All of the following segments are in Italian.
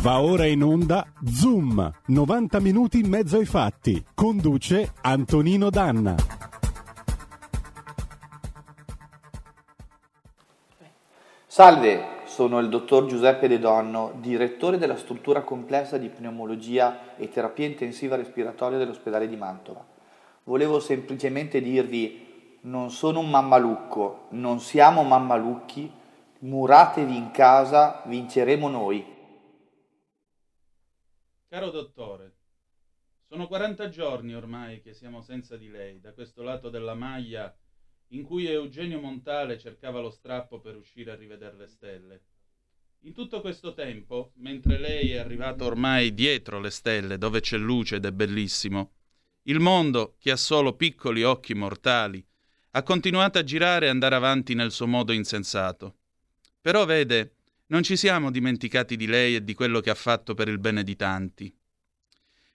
Va ora in onda Zoom, 90 minuti in mezzo ai fatti. Conduce Antonino Danna. Salve, sono il dottor Giuseppe De Donno, direttore della struttura complessa di pneumologia e terapia intensiva respiratoria dell'ospedale di Mantova. Volevo semplicemente dirvi, non sono un mammalucco, non siamo mammalucchi, muratevi in casa, vinceremo noi. Caro dottore, sono 40 giorni ormai che siamo senza di lei, da questo lato della maglia in cui Eugenio Montale cercava lo strappo per uscire a rivedere le stelle. In tutto questo tempo, mentre lei è arrivato ormai dietro le stelle, dove c'è luce ed è bellissimo, il mondo, che ha solo piccoli occhi mortali, ha continuato a girare e andare avanti nel suo modo insensato. Però vede, non ci siamo dimenticati di lei e di quello che ha fatto per il bene di tanti.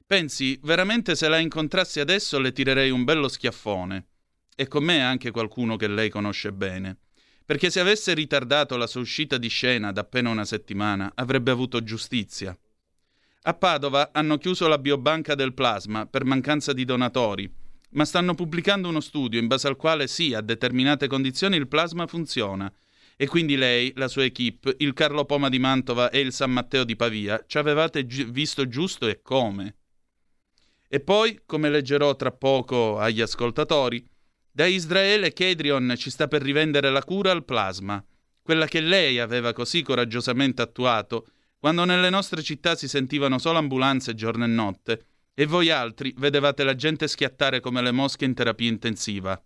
Pensi, veramente se la incontrassi adesso le tirerei un bello schiaffone. E con me anche qualcuno che lei conosce bene. Perché se avesse ritardato la sua uscita di scena da appena una settimana, avrebbe avuto giustizia. A Padova hanno chiuso la biobanca del plasma per mancanza di donatori, ma stanno pubblicando uno studio in base al quale sì, a determinate condizioni il plasma funziona e quindi lei, la sua equip, il Carlo Poma di Mantova e il San Matteo di Pavia ci avevate gi- visto giusto e come. E poi, come leggerò tra poco agli ascoltatori, da Israele Kedrion ci sta per rivendere la cura al plasma, quella che lei aveva così coraggiosamente attuato quando nelle nostre città si sentivano solo ambulanze giorno e notte e voi altri vedevate la gente schiattare come le mosche in terapia intensiva.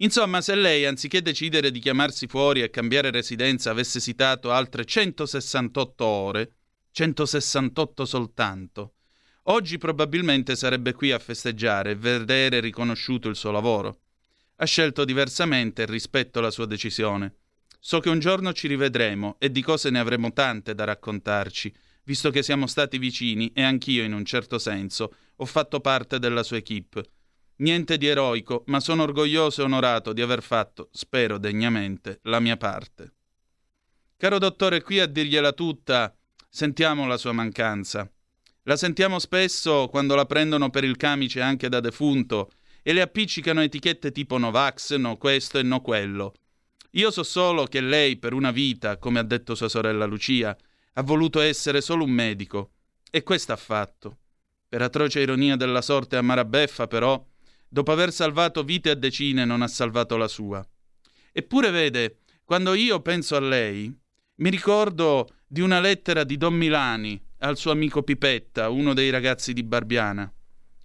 Insomma, se lei, anziché decidere di chiamarsi fuori e cambiare residenza, avesse esitato altre 168 ore, 168 soltanto, oggi probabilmente sarebbe qui a festeggiare e vedere riconosciuto il suo lavoro. Ha scelto diversamente e rispetto la sua decisione. So che un giorno ci rivedremo e di cose ne avremo tante da raccontarci, visto che siamo stati vicini e anch'io, in un certo senso, ho fatto parte della sua equip. Niente di eroico, ma sono orgoglioso e onorato di aver fatto, spero degnamente, la mia parte. Caro dottore, qui a dirgliela tutta, sentiamo la sua mancanza. La sentiamo spesso quando la prendono per il camice anche da defunto e le appiccicano etichette tipo Novax, no questo e no quello. Io so solo che lei, per una vita, come ha detto sua sorella Lucia, ha voluto essere solo un medico. E questo ha fatto. Per atroce ironia della sorte a Marabeffa, però, dopo aver salvato vite a decine, non ha salvato la sua. Eppure vede, quando io penso a lei, mi ricordo di una lettera di Don Milani al suo amico Pipetta, uno dei ragazzi di Barbiana.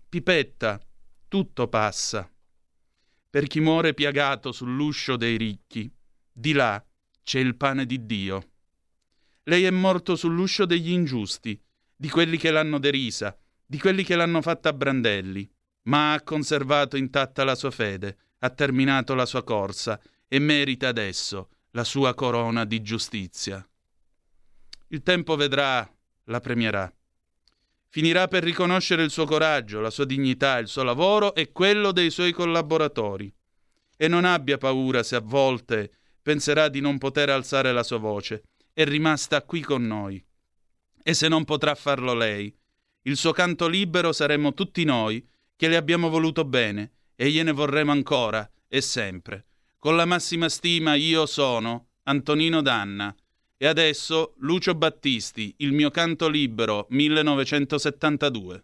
Pipetta, tutto passa. Per chi muore piagato sull'uscio dei ricchi, di là c'è il pane di Dio. Lei è morto sull'uscio degli ingiusti, di quelli che l'hanno derisa, di quelli che l'hanno fatta brandelli ma ha conservato intatta la sua fede, ha terminato la sua corsa e merita adesso la sua corona di giustizia. Il tempo vedrà, la premierà. Finirà per riconoscere il suo coraggio, la sua dignità, il suo lavoro e quello dei suoi collaboratori. E non abbia paura se a volte penserà di non poter alzare la sua voce. È rimasta qui con noi. E se non potrà farlo lei, il suo canto libero saremo tutti noi che le abbiamo voluto bene e gliene vorremo ancora e sempre. Con la massima stima io sono Antonino Danna e adesso Lucio Battisti, il mio canto libero 1972.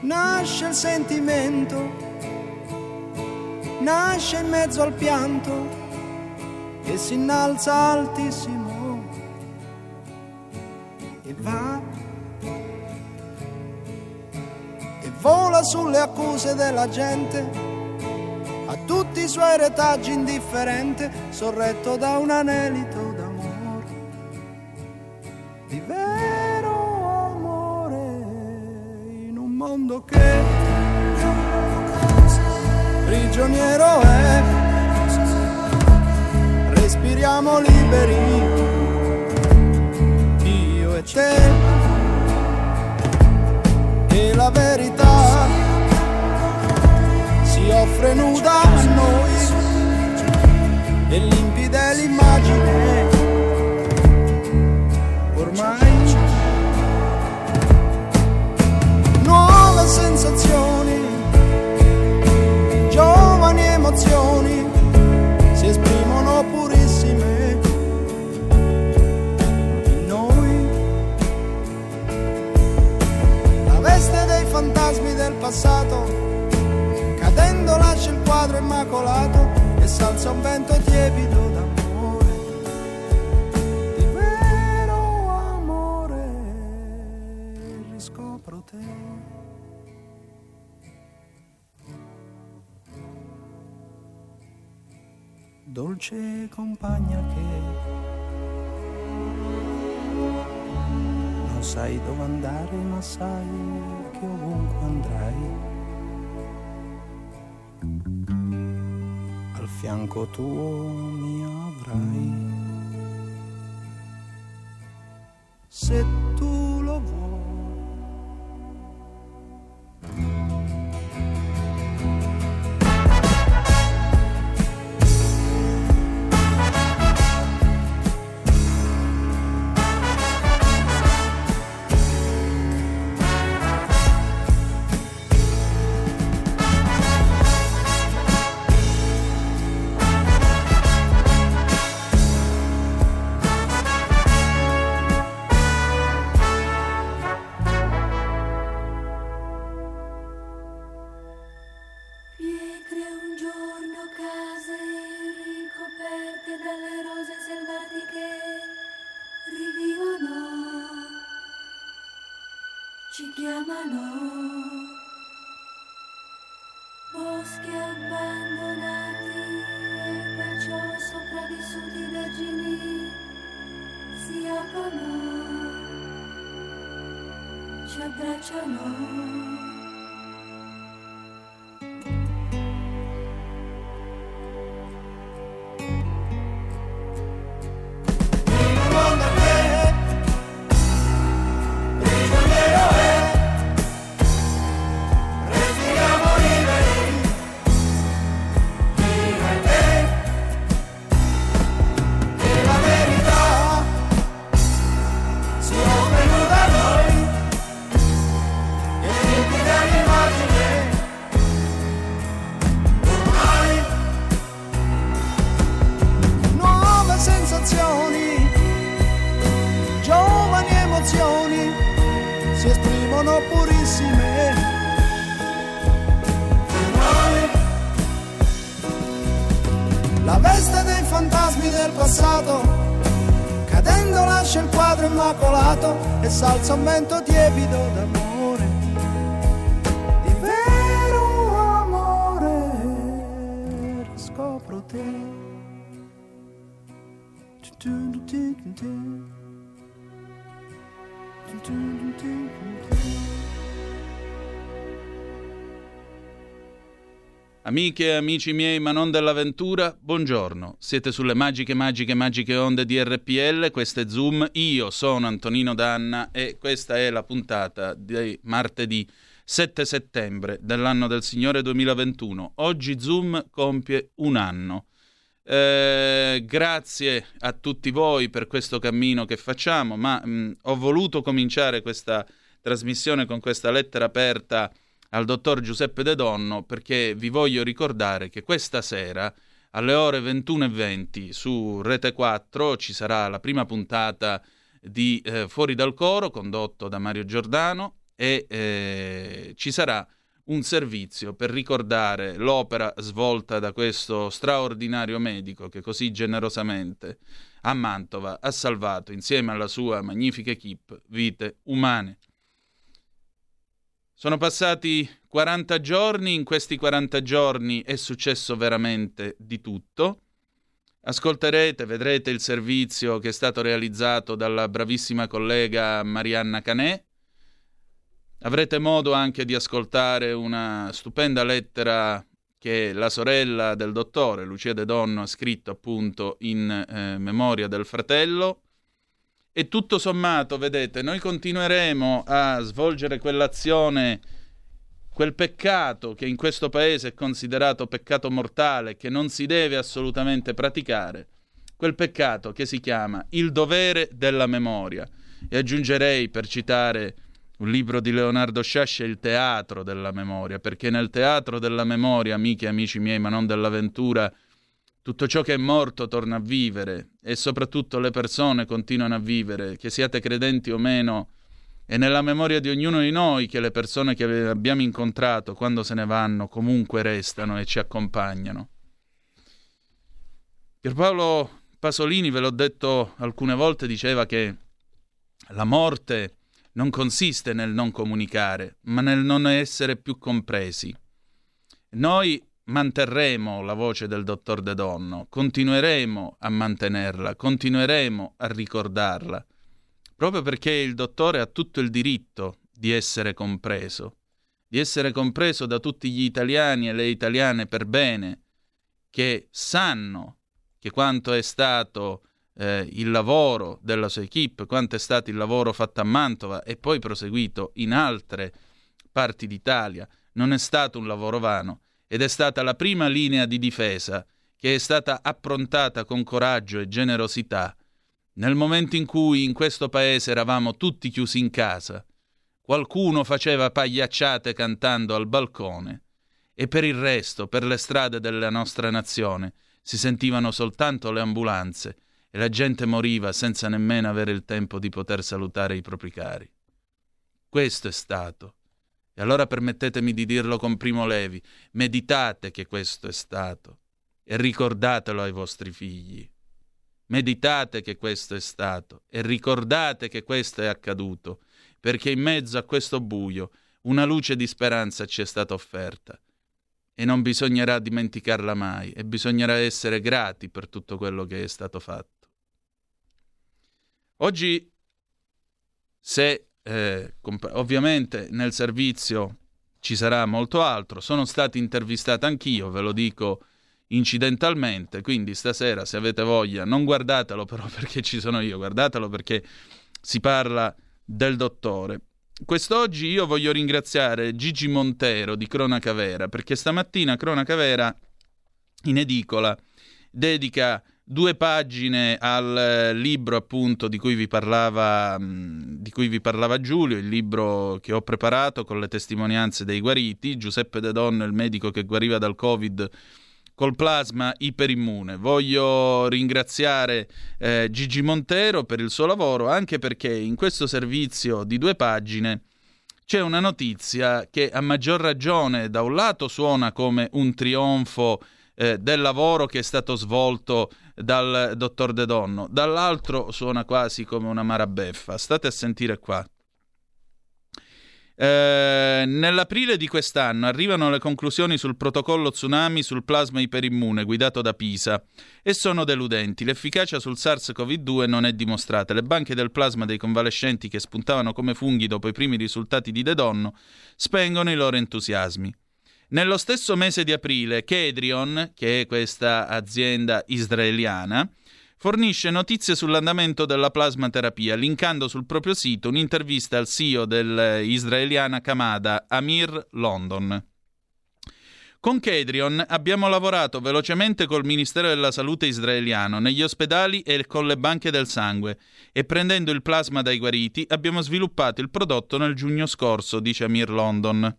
nasce il sentimento. Nasce in mezzo al pianto. E si innalza altissimo. E va. E vola sulle accuse della gente. A tutti i suoi retaggi indifferente sorretto da un anelito passato, cadendo lascia il quadro immacolato e salza un vento tiepido d'amore. Di vero amore riscopro te. dolce compagna che non sai dove andare ma sai che ovunque andrai. Al fianco tuo mi avrai. Se tu lo vuoi e salza Amiche e amici miei, ma non dell'avventura, buongiorno. Siete sulle magiche, magiche, magiche onde di RPL, questo è Zoom, io sono Antonino Danna e questa è la puntata di martedì 7 settembre dell'anno del Signore 2021. Oggi Zoom compie un anno. Eh, grazie a tutti voi per questo cammino che facciamo, ma mh, ho voluto cominciare questa trasmissione con questa lettera aperta al dottor Giuseppe De Donno perché vi voglio ricordare che questa sera alle ore 21.20 su Rete 4 ci sarà la prima puntata di eh, Fuori dal coro condotto da Mario Giordano e eh, ci sarà un servizio per ricordare l'opera svolta da questo straordinario medico che così generosamente a Mantova ha salvato insieme alla sua magnifica equip vite umane. Sono passati 40 giorni, in questi 40 giorni è successo veramente di tutto. Ascolterete, vedrete il servizio che è stato realizzato dalla bravissima collega Marianna Canè. Avrete modo anche di ascoltare una stupenda lettera che la sorella del dottore, Lucia De Donno, ha scritto appunto in eh, memoria del fratello. E tutto sommato, vedete, noi continueremo a svolgere quell'azione, quel peccato che in questo paese è considerato peccato mortale, che non si deve assolutamente praticare, quel peccato che si chiama il dovere della memoria. E aggiungerei, per citare un libro di Leonardo Sciascia, Il teatro della memoria, perché nel teatro della memoria, amiche e amici miei, ma non dell'avventura, tutto ciò che è morto torna a vivere e soprattutto le persone continuano a vivere, che siate credenti o meno, è nella memoria di ognuno di noi che le persone che abbiamo incontrato quando se ne vanno comunque restano e ci accompagnano. Pierpaolo Pasolini, ve l'ho detto alcune volte, diceva che la morte non consiste nel non comunicare, ma nel non essere più compresi. Noi manterremo la voce del dottor De Donno, continueremo a mantenerla, continueremo a ricordarla, proprio perché il dottore ha tutto il diritto di essere compreso, di essere compreso da tutti gli italiani e le italiane per bene, che sanno che quanto è stato eh, il lavoro della sua equip, quanto è stato il lavoro fatto a Mantova e poi proseguito in altre parti d'Italia. Non è stato un lavoro vano ed è stata la prima linea di difesa che è stata approntata con coraggio e generosità nel momento in cui in questo paese eravamo tutti chiusi in casa. Qualcuno faceva pagliacciate cantando al balcone e per il resto, per le strade della nostra nazione, si sentivano soltanto le ambulanze e la gente moriva senza nemmeno avere il tempo di poter salutare i propri cari. Questo è stato. E allora permettetemi di dirlo con Primo Levi, meditate che questo è stato e ricordatelo ai vostri figli. Meditate che questo è stato e ricordate che questo è accaduto, perché in mezzo a questo buio una luce di speranza ci è stata offerta e non bisognerà dimenticarla mai e bisognerà essere grati per tutto quello che è stato fatto. Oggi, se eh, comp- ovviamente nel servizio ci sarà molto altro, sono stato intervistato anch'io, ve lo dico incidentalmente, quindi stasera se avete voglia non guardatelo però perché ci sono io, guardatelo perché si parla del dottore. Quest'oggi io voglio ringraziare Gigi Montero di Cronaca Vera perché stamattina Cronaca Vera in edicola dedica due pagine al eh, libro appunto di cui parlava, mm, di cui vi parlava Giulio, il libro che ho preparato con le testimonianze dei guariti, Giuseppe De Donno, il medico che guariva dal Covid col plasma iperimmune. Voglio ringraziare eh, Gigi Montero per il suo lavoro, anche perché in questo servizio di due pagine c'è una notizia che a maggior ragione da un lato suona come un trionfo eh, del lavoro che è stato svolto dal dottor De Donno, dall'altro suona quasi come una marabeffa. State a sentire qua. Eh, nell'aprile di quest'anno arrivano le conclusioni sul protocollo tsunami sul plasma iperimmune guidato da Pisa e sono deludenti. L'efficacia sul SARS-CoV-2 non è dimostrata. Le banche del plasma dei convalescenti che spuntavano come funghi dopo i primi risultati di De Donno spengono i loro entusiasmi. Nello stesso mese di aprile, Kedrion, che è questa azienda israeliana, fornisce notizie sull'andamento della plasmaterapia, linkando sul proprio sito un'intervista al CEO dell'israeliana Kamada, Amir London. Con Kedrion abbiamo lavorato velocemente col Ministero della Salute israeliano, negli ospedali e con le banche del sangue e prendendo il plasma dai guariti abbiamo sviluppato il prodotto nel giugno scorso, dice Amir London.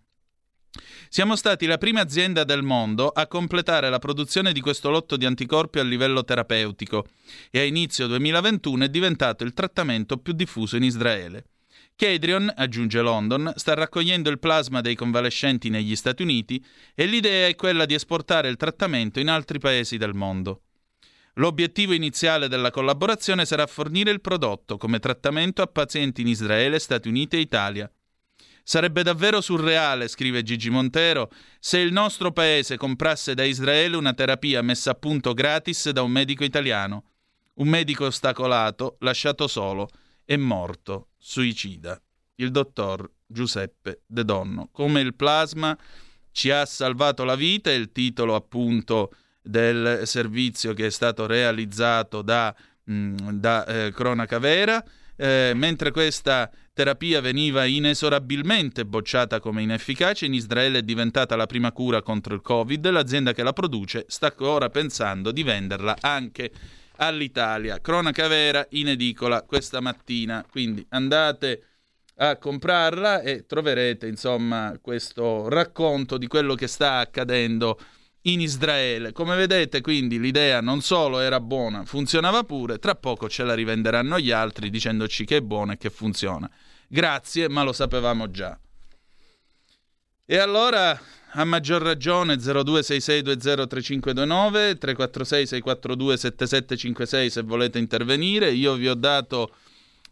Siamo stati la prima azienda del mondo a completare la produzione di questo lotto di anticorpi a livello terapeutico e a inizio 2021 è diventato il trattamento più diffuso in Israele. Kedrion, aggiunge London, sta raccogliendo il plasma dei convalescenti negli Stati Uniti e l'idea è quella di esportare il trattamento in altri paesi del mondo. L'obiettivo iniziale della collaborazione sarà fornire il prodotto come trattamento a pazienti in Israele, Stati Uniti e Italia. Sarebbe davvero surreale, scrive Gigi Montero, se il nostro paese comprasse da Israele una terapia messa a punto gratis da un medico italiano. Un medico ostacolato, lasciato solo, è morto, suicida. Il dottor Giuseppe De Donno. Come il plasma ci ha salvato la vita, è il titolo appunto del servizio che è stato realizzato da, mh, mm, da eh, Cronaca Vera. Eh, mentre questa terapia veniva inesorabilmente bocciata come inefficace, in Israele è diventata la prima cura contro il Covid. L'azienda che la produce sta ora pensando di venderla anche all'Italia. Cronaca vera in edicola questa mattina, quindi andate a comprarla e troverete insomma questo racconto di quello che sta accadendo in Israele. Come vedete, quindi l'idea non solo era buona, funzionava pure, tra poco ce la rivenderanno gli altri dicendoci che è buona e che funziona. Grazie, ma lo sapevamo già. E allora a maggior ragione 0266203529 346 642 7756 se volete intervenire. Io vi ho dato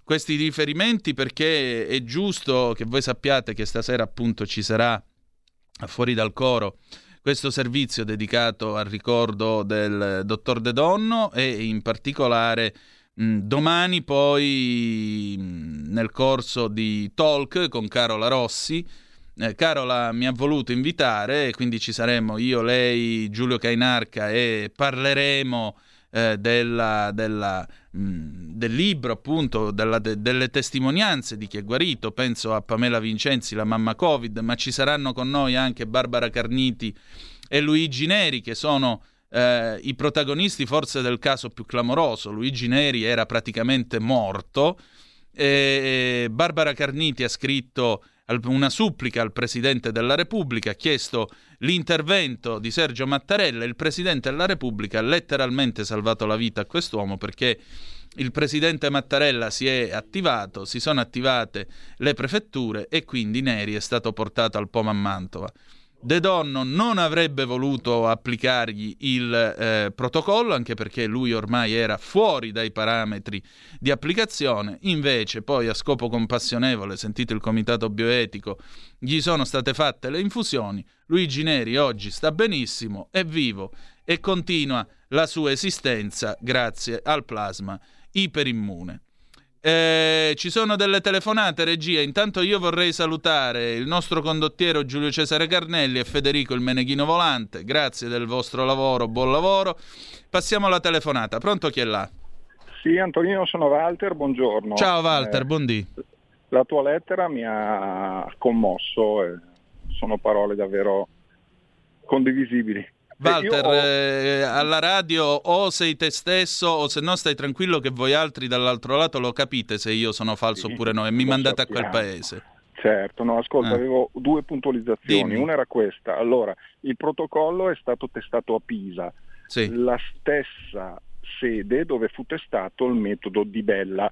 questi riferimenti perché è giusto che voi sappiate che stasera appunto ci sarà fuori dal coro questo servizio dedicato al ricordo del dottor De Donno e in particolare mh, domani poi mh, nel corso di Talk con Carola Rossi eh, Carola mi ha voluto invitare, quindi ci saremo io, lei, Giulio Cainarca e parleremo eh, della, della, mh, mm, del libro, appunto, della, de, delle testimonianze di chi è guarito. Penso a Pamela Vincenzi, la mamma Covid, ma ci saranno con noi anche Barbara Carniti e Luigi Neri, che sono eh, i protagonisti forse del caso più clamoroso. Luigi Neri era praticamente morto. E Barbara Carniti ha scritto una supplica al Presidente della Repubblica, ha chiesto l'intervento di Sergio Mattarella il Presidente della Repubblica ha letteralmente salvato la vita a quest'uomo perché il Presidente Mattarella si è attivato, si sono attivate le prefetture e quindi Neri è stato portato al Poma a Mantova. De Donno non avrebbe voluto applicargli il eh, protocollo, anche perché lui ormai era fuori dai parametri di applicazione, invece poi a scopo compassionevole, sentito il comitato bioetico, gli sono state fatte le infusioni, Luigi Neri oggi sta benissimo, è vivo e continua la sua esistenza grazie al plasma iperimmune. Eh, ci sono delle telefonate, regia. Intanto io vorrei salutare il nostro condottiero Giulio Cesare Carnelli e Federico il Meneghino Volante. Grazie del vostro lavoro, buon lavoro. Passiamo alla telefonata. Pronto chi è là? Sì, Antonino, sono Walter, buongiorno. Ciao Walter, eh, buondì. La tua lettera mi ha commosso e sono parole davvero condivisibili. Walter, ho... eh, alla radio o sei te stesso o se no stai tranquillo che voi altri dall'altro lato lo capite se io sono falso sì, oppure no e mi mandate sappiamo. a quel paese. Certo, no, ascolta, eh. avevo due puntualizzazioni. Dimmi. Una era questa. Allora, il protocollo è stato testato a Pisa, sì. la stessa sede dove fu testato il metodo di Bella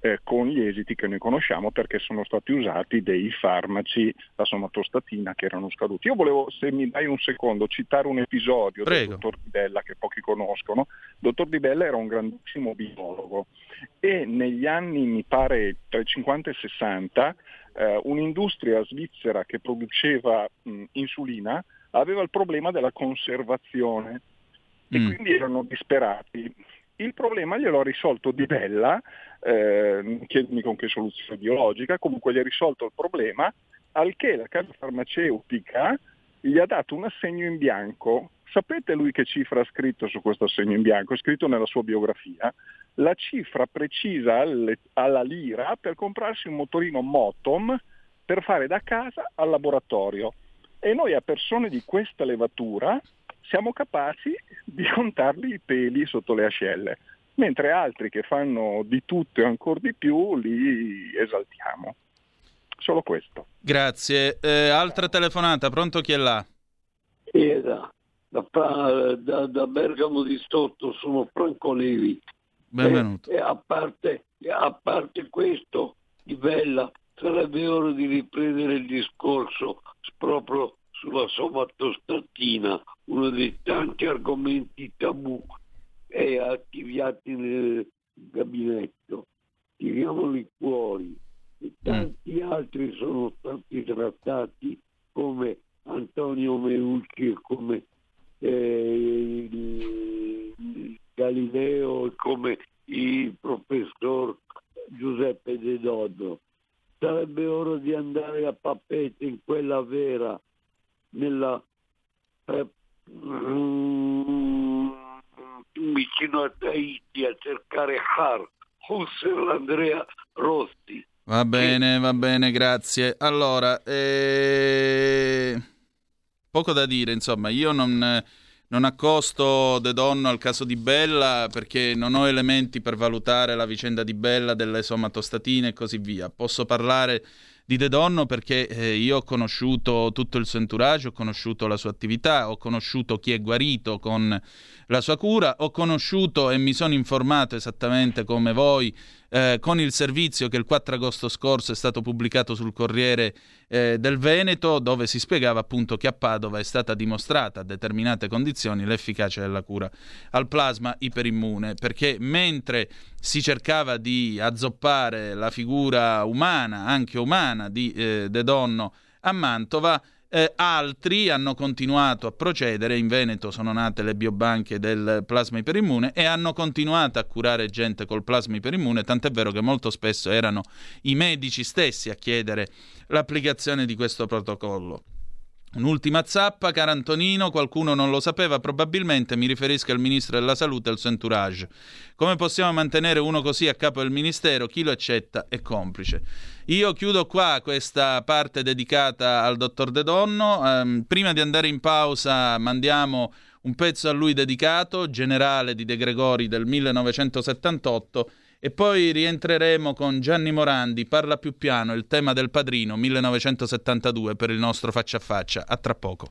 eh, con gli esiti che noi conosciamo perché sono stati usati dei farmaci, la somatostatina, che erano scaduti. Io volevo, se mi dai un secondo, citare un episodio Prego. del dottor Di Bella che pochi conoscono. Il dottor Di Bella era un grandissimo biologo e negli anni, mi pare, tra i 50 e i 60, eh, un'industria svizzera che produceva mh, insulina aveva il problema della conservazione e mm. quindi erano disperati. Il problema glielo ha risolto Di Bella eh, chiedimi con che soluzione biologica, comunque gli ha risolto il problema, al che la casa farmaceutica gli ha dato un assegno in bianco. Sapete lui che cifra ha scritto su questo assegno in bianco? È scritto nella sua biografia. La cifra precisa alle, alla lira per comprarsi un motorino Motom per fare da casa al laboratorio. E noi a persone di questa levatura siamo capaci di contarli i peli sotto le ascelle mentre altri che fanno di tutto e ancora di più li esaltiamo. Solo questo. Grazie. Eh, altra telefonata, pronto chi è là? Era da, da, da Bergamo di Stotto, sono Franco Levi. Benvenuto. E, e a, parte, a parte questo, di Bella, sarebbe ora di riprendere il discorso proprio sulla somatostatina, uno dei tanti argomenti tabù e archiviati nel gabinetto. Tiriamoli fuori. E tanti altri sono stati trattati come Antonio Meucci e come eh, Galileo e come il professor Giuseppe De Dodo. Sarebbe ora di andare a Pappete in quella vera, nella eh, mm, vicino a Tahiti a cercare Har, Husserl Andrea Rossi. Va bene, va bene, grazie. Allora, eh... poco da dire, insomma, io non non accosto De Donno al caso di Bella perché non ho elementi per valutare la vicenda di Bella, delle somatostatine e così via. Posso parlare di De Donno perché eh, io ho conosciuto tutto il suo entourage, ho conosciuto la sua attività, ho conosciuto chi è guarito con la sua cura, ho conosciuto e mi sono informato esattamente come voi eh, con il servizio che il 4 agosto scorso è stato pubblicato sul Corriere eh, del Veneto, dove si spiegava appunto che a Padova è stata dimostrata a determinate condizioni l'efficacia della cura al plasma iperimmune, perché mentre si cercava di azzoppare la figura umana, anche umana, di eh, De Donno a Mantova, eh, altri hanno continuato a procedere, in Veneto sono nate le biobanche del plasma iperimmune e hanno continuato a curare gente col plasma iperimmune, tant'è vero che molto spesso erano i medici stessi a chiedere l'applicazione di questo protocollo. Un'ultima zappa, caro Antonino, qualcuno non lo sapeva, probabilmente mi riferisco al ministro della salute e al suo entourage. Come possiamo mantenere uno così a capo del ministero? Chi lo accetta è complice. Io chiudo qua questa parte dedicata al dottor De Donno. Um, prima di andare in pausa mandiamo un pezzo a lui dedicato, Generale di De Gregori del 1978 e poi rientreremo con Gianni Morandi, Parla più piano, il tema del padrino 1972 per il nostro faccia a faccia. A tra poco.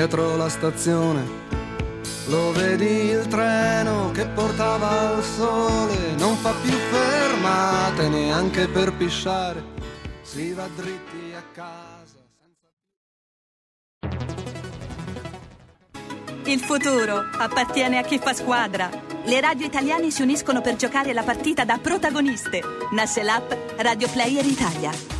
dietro la stazione. Lo vedi il treno che portava al sole, non fa più fermate neanche per pisciare, si va dritti a casa. Il futuro appartiene a chi fa squadra. Le radio italiane si uniscono per giocare la partita da protagoniste. Nasce l'app Radio Player Italia.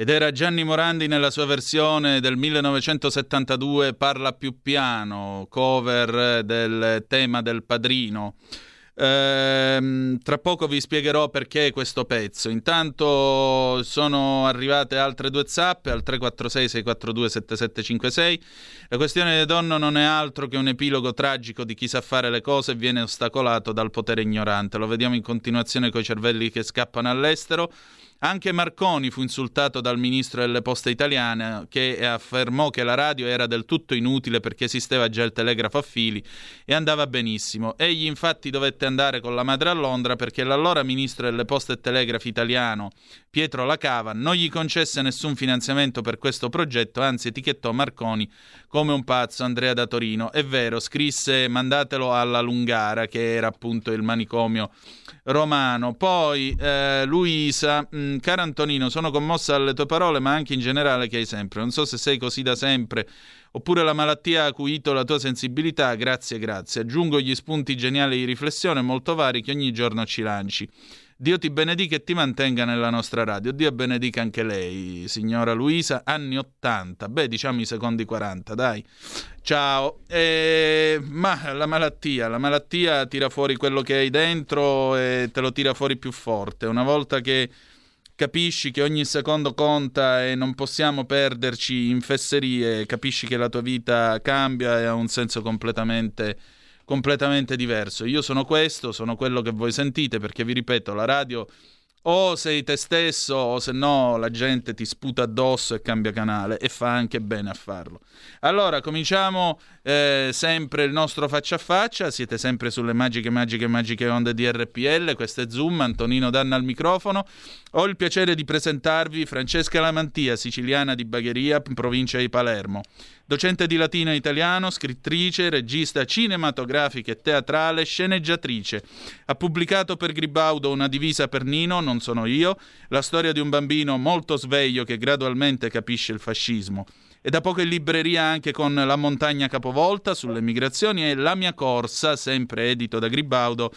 Ed era Gianni Morandi nella sua versione del 1972 Parla più piano, cover del tema del padrino. Ehm, tra poco vi spiegherò perché questo pezzo. Intanto sono arrivate altre due zappe al 346 642 7756. La questione delle donne non è altro che un epilogo tragico di chi sa fare le cose e viene ostacolato dal potere ignorante. Lo vediamo in continuazione con i cervelli che scappano all'estero. Anche Marconi fu insultato dal ministro delle poste italiane che affermò che la radio era del tutto inutile perché esisteva già il telegrafo a fili e andava benissimo. Egli infatti dovette andare con la madre a Londra perché l'allora ministro delle poste e telegrafi italiano Pietro Lacava non gli concesse nessun finanziamento per questo progetto, anzi etichettò Marconi come un pazzo Andrea da Torino. È vero, scrisse mandatelo alla Lungara che era appunto il manicomio romano. Poi eh, Luisa, mh, mm, cara Antonino, sono commossa dalle tue parole, ma anche in generale che hai sempre. Non so se sei così da sempre oppure la malattia ha acuito la tua sensibilità. Grazie, grazie. Aggiungo gli spunti geniali di riflessione molto vari che ogni giorno ci lanci. Dio ti benedica e ti mantenga nella nostra radio. Dio benedica anche lei, signora Luisa, anni 80, beh, diciamo i secondi 40, dai. Ciao. Eh, ma la malattia, la malattia tira fuori quello che hai dentro e te lo tira fuori più forte. Una volta che capisci che ogni secondo conta e non possiamo perderci in fesserie, capisci che la tua vita cambia e ha un senso completamente completamente diverso. Io sono questo, sono quello che voi sentite perché vi ripeto, la radio o sei te stesso o se no la gente ti sputa addosso e cambia canale e fa anche bene a farlo. Allora, cominciamo eh, sempre il nostro faccia a faccia, siete sempre sulle magiche, magiche, magiche onde di RPL, questo è Zoom, Antonino Danna al microfono. Ho il piacere di presentarvi Francesca Lamantia, siciliana di Bagheria, provincia di Palermo. Docente di latino e italiano, scrittrice, regista cinematografica e teatrale, sceneggiatrice. Ha pubblicato per Gribaudo Una divisa per Nino, non sono io, la storia di un bambino molto sveglio che gradualmente capisce il fascismo. E da poco in libreria anche con La montagna capovolta sulle migrazioni e La mia corsa, sempre edito da Gribaudo,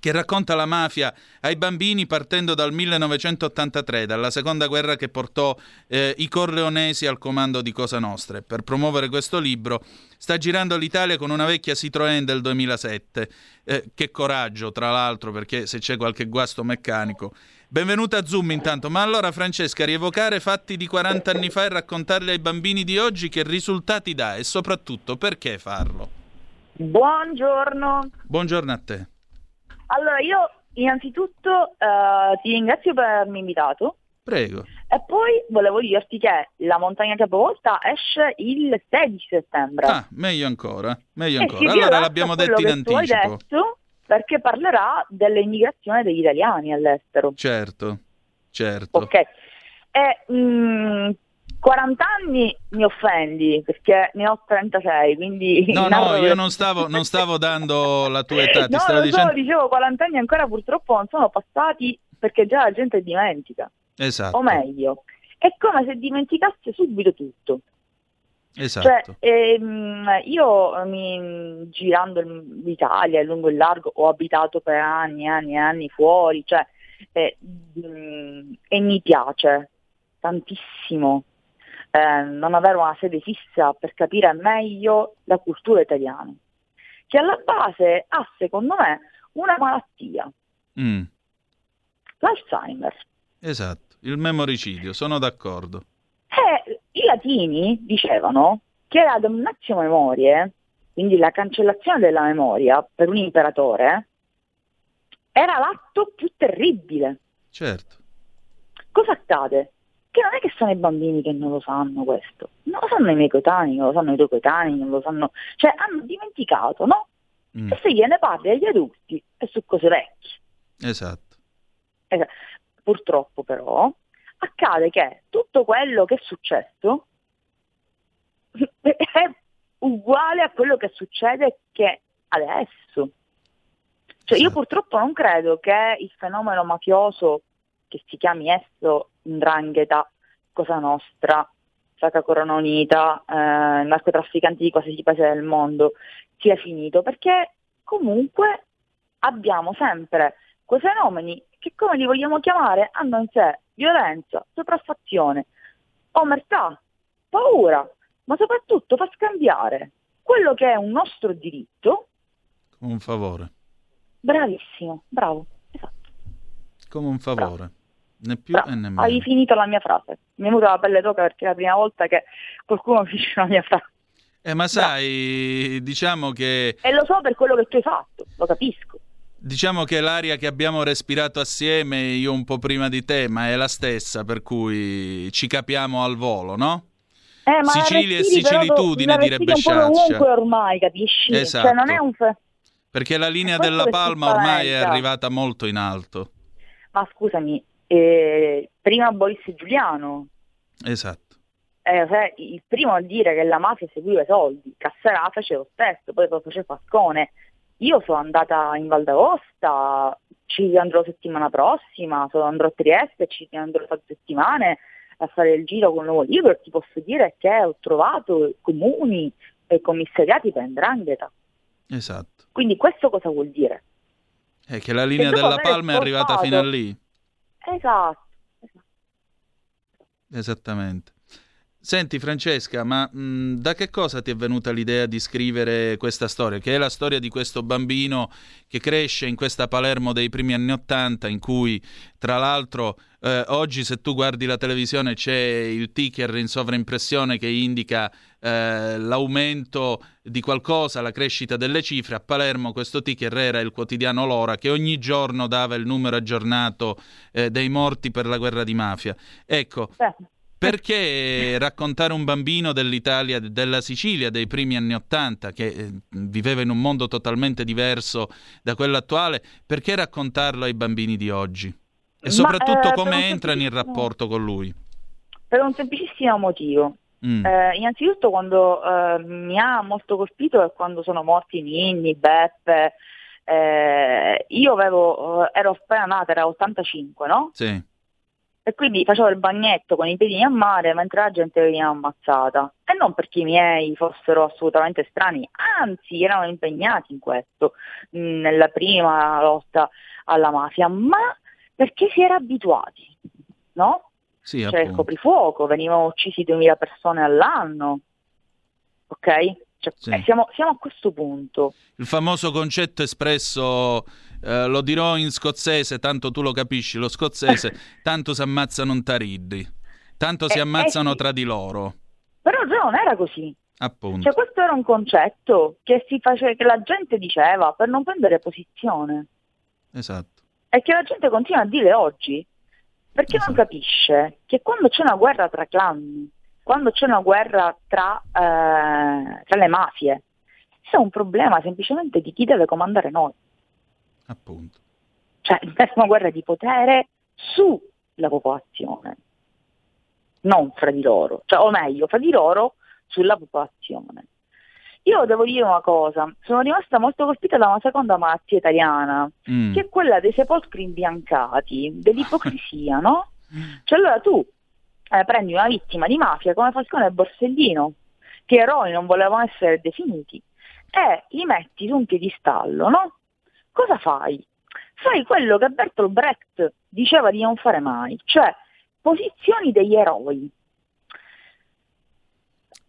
che racconta la mafia ai bambini partendo dal 1983, dalla seconda guerra che portò eh, i corleonesi al comando di Cosa Nostra. Per promuovere questo libro sta girando l'Italia con una vecchia Citroën del 2007. Eh, che coraggio, tra l'altro, perché se c'è qualche guasto meccanico. Benvenuta a Zoom intanto. Ma allora Francesca, rievocare fatti di 40 anni fa e raccontarli ai bambini di oggi che risultati dà e soprattutto perché farlo? Buongiorno. Buongiorno a te. Allora, io innanzitutto uh, ti ringrazio per avermi invitato. Prego. E poi volevo dirti che La montagna capovolta esce il 16 settembre. Ah, meglio ancora, meglio ancora. Allora l'abbiamo detto in anticipo. Detto perché parlerà dell'immigrazione degli italiani all'estero. Certo, certo. Ok. E, mh, mm, 40 anni mi offendi perché ne ho 36, quindi... No, no, io non stavo, non stavo dando la tua età, ti no, stavo dicendo... So, dicevo 40 anni ancora purtroppo non sono passati perché già la gente dimentica. Esatto. O meglio, è come se dimenticasse subito tutto. Esatto. Cioè, ehm, io mi, girando l'Italia lungo il largo ho abitato per anni e anni e anni fuori, cioè, eh, mh, mm, e mi piace tantissimo eh, non avere una sede fissa per capire meglio la cultura italiana, che alla base ha secondo me una malattia, mm. l'Alzheimer. Esatto, il memoricidio, sono d'accordo. Eh, I latini dicevano che la damnatio memorie, quindi la cancellazione della memoria per un imperatore, era l'atto più terribile. Certo. Cosa accade? Che non è che sono i bambini che non lo sanno questo, non lo sanno i miei coetanei, non lo sanno i tuoi coetanei, non lo sanno, cioè hanno dimenticato, no? Mm. E se gliene parli agli adulti è su cose vecchie. Esatto. esatto. Purtroppo però accade che tutto quello che è successo è uguale a quello che succede che adesso. Cioè io purtroppo non credo che il fenomeno mafioso che si chiami esso Ndrangheta, Cosa Nostra, Sacra Corona Unita, eh, narcotrafficanti di qualsiasi paese del mondo, sia finito, perché comunque abbiamo sempre quei fenomeni che come li vogliamo chiamare hanno in sé violenza, sopraffazione, omertà, paura, ma soprattutto fa scambiare quello che è un nostro diritto. Un favore. Bravissimo, bravo, esatto. Come un favore. Bravo. Né più Però, e nemmeno. Hai finito la mia frase. Mi è venuta la pelle d'oca perché è la prima volta che qualcuno finisce la mia frase. Eh, ma sai, Beh. diciamo che... E lo so per quello che tu hai fatto, lo capisco. Diciamo che l'aria che abbiamo respirato assieme, io un po' prima di te, ma è la stessa, per cui ci capiamo al volo, no? Eh, ma Sicilia e sicilitudine, direbbe Sciaccia. un po' ovunque ormai, capisci? Esatto. Cioè, non è un... Perché la linea della Palma ormai è arrivata molto in alto. Ma scusami, eh, prima Boris Giuliano. Esatto. Eh, cioè, il primo a dire che la mafia seguiva i soldi, Casserà fece lo stesso, poi lo fece Fascone. Io sono andata in Val d'Aosta, ci andrò settimana prossima, sono andrò a Trieste, ci andrò tra settimane a fare il giro con il nuovo libro ti posso dire che ho trovato comuni e commissariati per Ndrangheta. Esatto. Quindi questo cosa vuol dire? È che la linea della Palma è arrivata fino a lì. Esatto. Esattamente. Senti Francesca, ma mh, da che cosa ti è venuta l'idea di scrivere questa storia? Che è la storia di questo bambino che cresce in questa Palermo dei primi anni Ottanta, in cui tra l'altro eh, oggi se tu guardi la televisione c'è il ticker in sovraimpressione che indica eh, l'aumento di qualcosa, la crescita delle cifre. A Palermo questo ticker era il quotidiano Lora che ogni giorno dava il numero aggiornato eh, dei morti per la guerra di mafia. Ecco. Perché raccontare un bambino dell'Italia, della Sicilia dei primi anni Ottanta, che eh, viveva in un mondo totalmente diverso da quello attuale, perché raccontarlo ai bambini di oggi? E soprattutto Ma, eh, come entrano in rapporto con lui? Per un semplicissimo motivo. Mm. Eh, innanzitutto quando eh, mi ha molto colpito è quando sono morti Ninni, Beppe. Eh, io avevo, eh, ero appena nata, era 85, no? Sì e quindi facevo il bagnetto con i piedini a mare mentre la gente veniva ammazzata. E non perché i miei fossero assolutamente strani, anzi erano impegnati in questo, nella prima lotta alla mafia, ma perché si era abituati, no? Sì, C'era appunto. il coprifuoco, venivano uccisi 2000 persone all'anno, ok? Cioè, Sì. eh, siamo, siamo a questo punto. Il famoso concetto espresso, eh, lo dirò in scozzese, tanto tu lo capisci, lo scozzese, tanto si ammazzano tariddi, tanto si Eh, eh ammazzano sì. tra di loro, Però già non era così. appunto. Cioè, questo era un concetto che, si face- che la gente diceva per non prendere posizione Esatto. e che la gente continua a dire oggi perché non capisce che quando c'è una guerra tra clan, quando c'è una guerra tra, eh, tra le mafie, c'è un problema semplicemente di chi deve comandare noi. Appunto. Cioè, è una guerra di potere sulla popolazione, non fra di loro, cioè, o meglio, fra di loro sulla popolazione. Io devo dire una cosa, sono rimasta molto colpita da una seconda malattia italiana, Mm. che è quella dei sepolcri imbiancati, dell'ipocrisia, no? Cioè allora tu eh, prendi una vittima di mafia come Falcone e Borsellino, che eroi non volevano essere definiti, e li metti su un piedistallo, no? Cosa fai? Fai quello che Bertolt Brecht diceva di non fare mai, cioè posizioni degli eroi.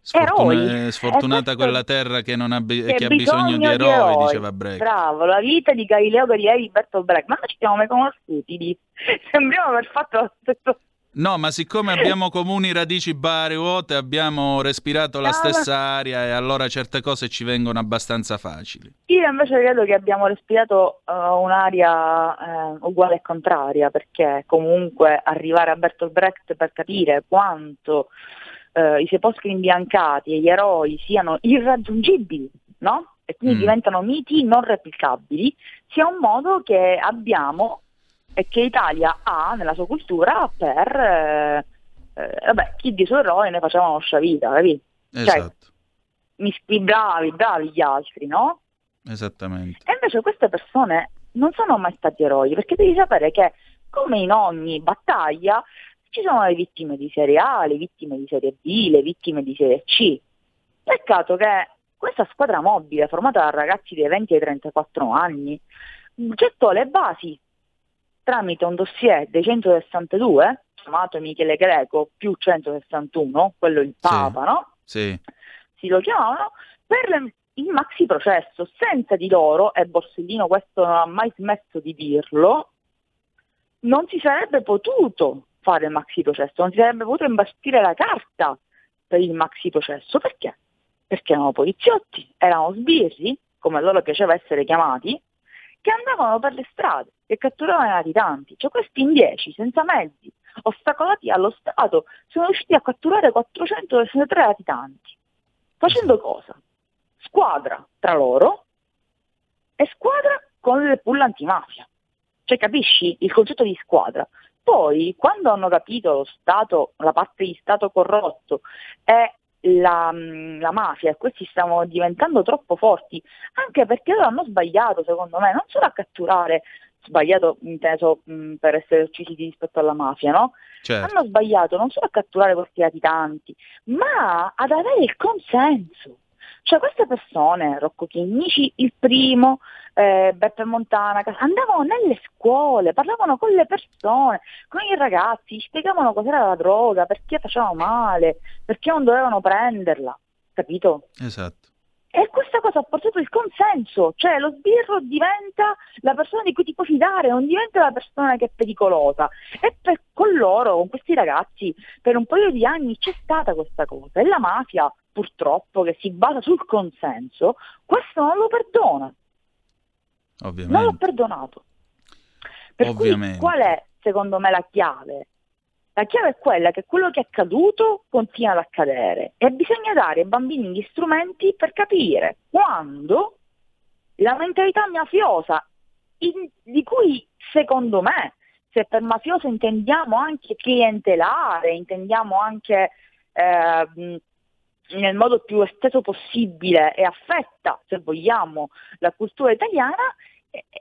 Sfortuna- eroi. sfortunata Eh, questo- quella terra che, non ha, che che ha bisogno di eroi, diceva Brecht. Bravo, la vita di Galileo Galilei di Bertolt Brecht. Ma noi ci siamo mai conosciuti? Di... Sembriamo aver fatto lo stesso... No, ma siccome abbiamo comuni radici bare vuote, abbiamo respirato la ma- stessa aria e allora certe cose ci vengono abbastanza facili. Io invece credo che abbiamo respirato eh, un'aria eh, uguale e contraria, perché comunque arrivare a Bertolt Brecht per capire quanto eh, i sepolcri imbiancati e gli eroi siano irraggiungibili, no? E quindi Mm. diventano miti non replicabili, sia un modo che abbiamo che l'Italia ha nella sua cultura per... eh, eh, vabbè, chi di suo eroe ne faceva una sciavita, capi? Cioè, Esatto, mi spi- bravi, bravi gli altri, no? esattamente. E invece queste persone non sono mai stati eroi, perché devi sapere che come in ogni battaglia ci sono le vittime di serie A, le vittime di serie B, le vittime di serie C. Peccato che questa squadra mobile, formata da ragazzi dai 20 ai 34 anni, gettò le basi tramite un dossier dei 162, chiamato Michele Greco, più 161, quello il Papa, no? Sì, si lo chiamavano, per le- il maxi processo. Senza di loro, e Borsellino questo non ha mai smesso di dirlo, non si sarebbe potuto fare il maxi processo, non si sarebbe potuto imbastire la carta per il maxi processo. Perché? Perché erano poliziotti, erano sbirri, come a loro piaceva essere chiamati, che andavano per le strade e catturavano i latitanti. Cioè questi in 10, senza mezzi, ostacolati allo Stato, sono riusciti a catturare 463 latitanti. Facendo cosa? Squadra tra loro e squadra con le pull antimafia. Cioè capisci il concetto di squadra? Poi quando hanno capito lo Stato, la parte di Stato corrotto e la, mh, la mafia e questi stavano diventando troppo forti, anche perché loro hanno sbagliato secondo me, non solo a catturare, sbagliato inteso mh, per essere uccisi rispetto alla mafia, no? certo. hanno sbagliato non solo a catturare questi latitanti, ma ad avere il consenso. Cioè queste persone, Rocco Chinnici il primo, eh, Beppe Montana, andavano nelle scuole, parlavano con le persone, con i ragazzi, spiegavano cos'era la droga, perché faceva male, perché non dovevano prenderla, capito? Esatto. E questa cosa ha portato il consenso, cioè lo sbirro diventa la persona di cui ti puoi fidare, non diventa la persona che è pericolosa. E per, con loro, con questi ragazzi, per un paio di anni c'è stata questa cosa. E la mafia, purtroppo, che si basa sul consenso, questo non lo perdona, non l'ho Ovviamente. perdonato. Per Ovviamente. cui qual è, secondo me, la chiave? La chiave è quella che quello che è accaduto continua ad accadere e bisogna dare ai bambini gli strumenti per capire quando la mentalità mafiosa, in- di cui secondo me, se per mafioso intendiamo anche clientelare, intendiamo anche eh, nel modo più esteso possibile e affetta, se vogliamo, la cultura italiana,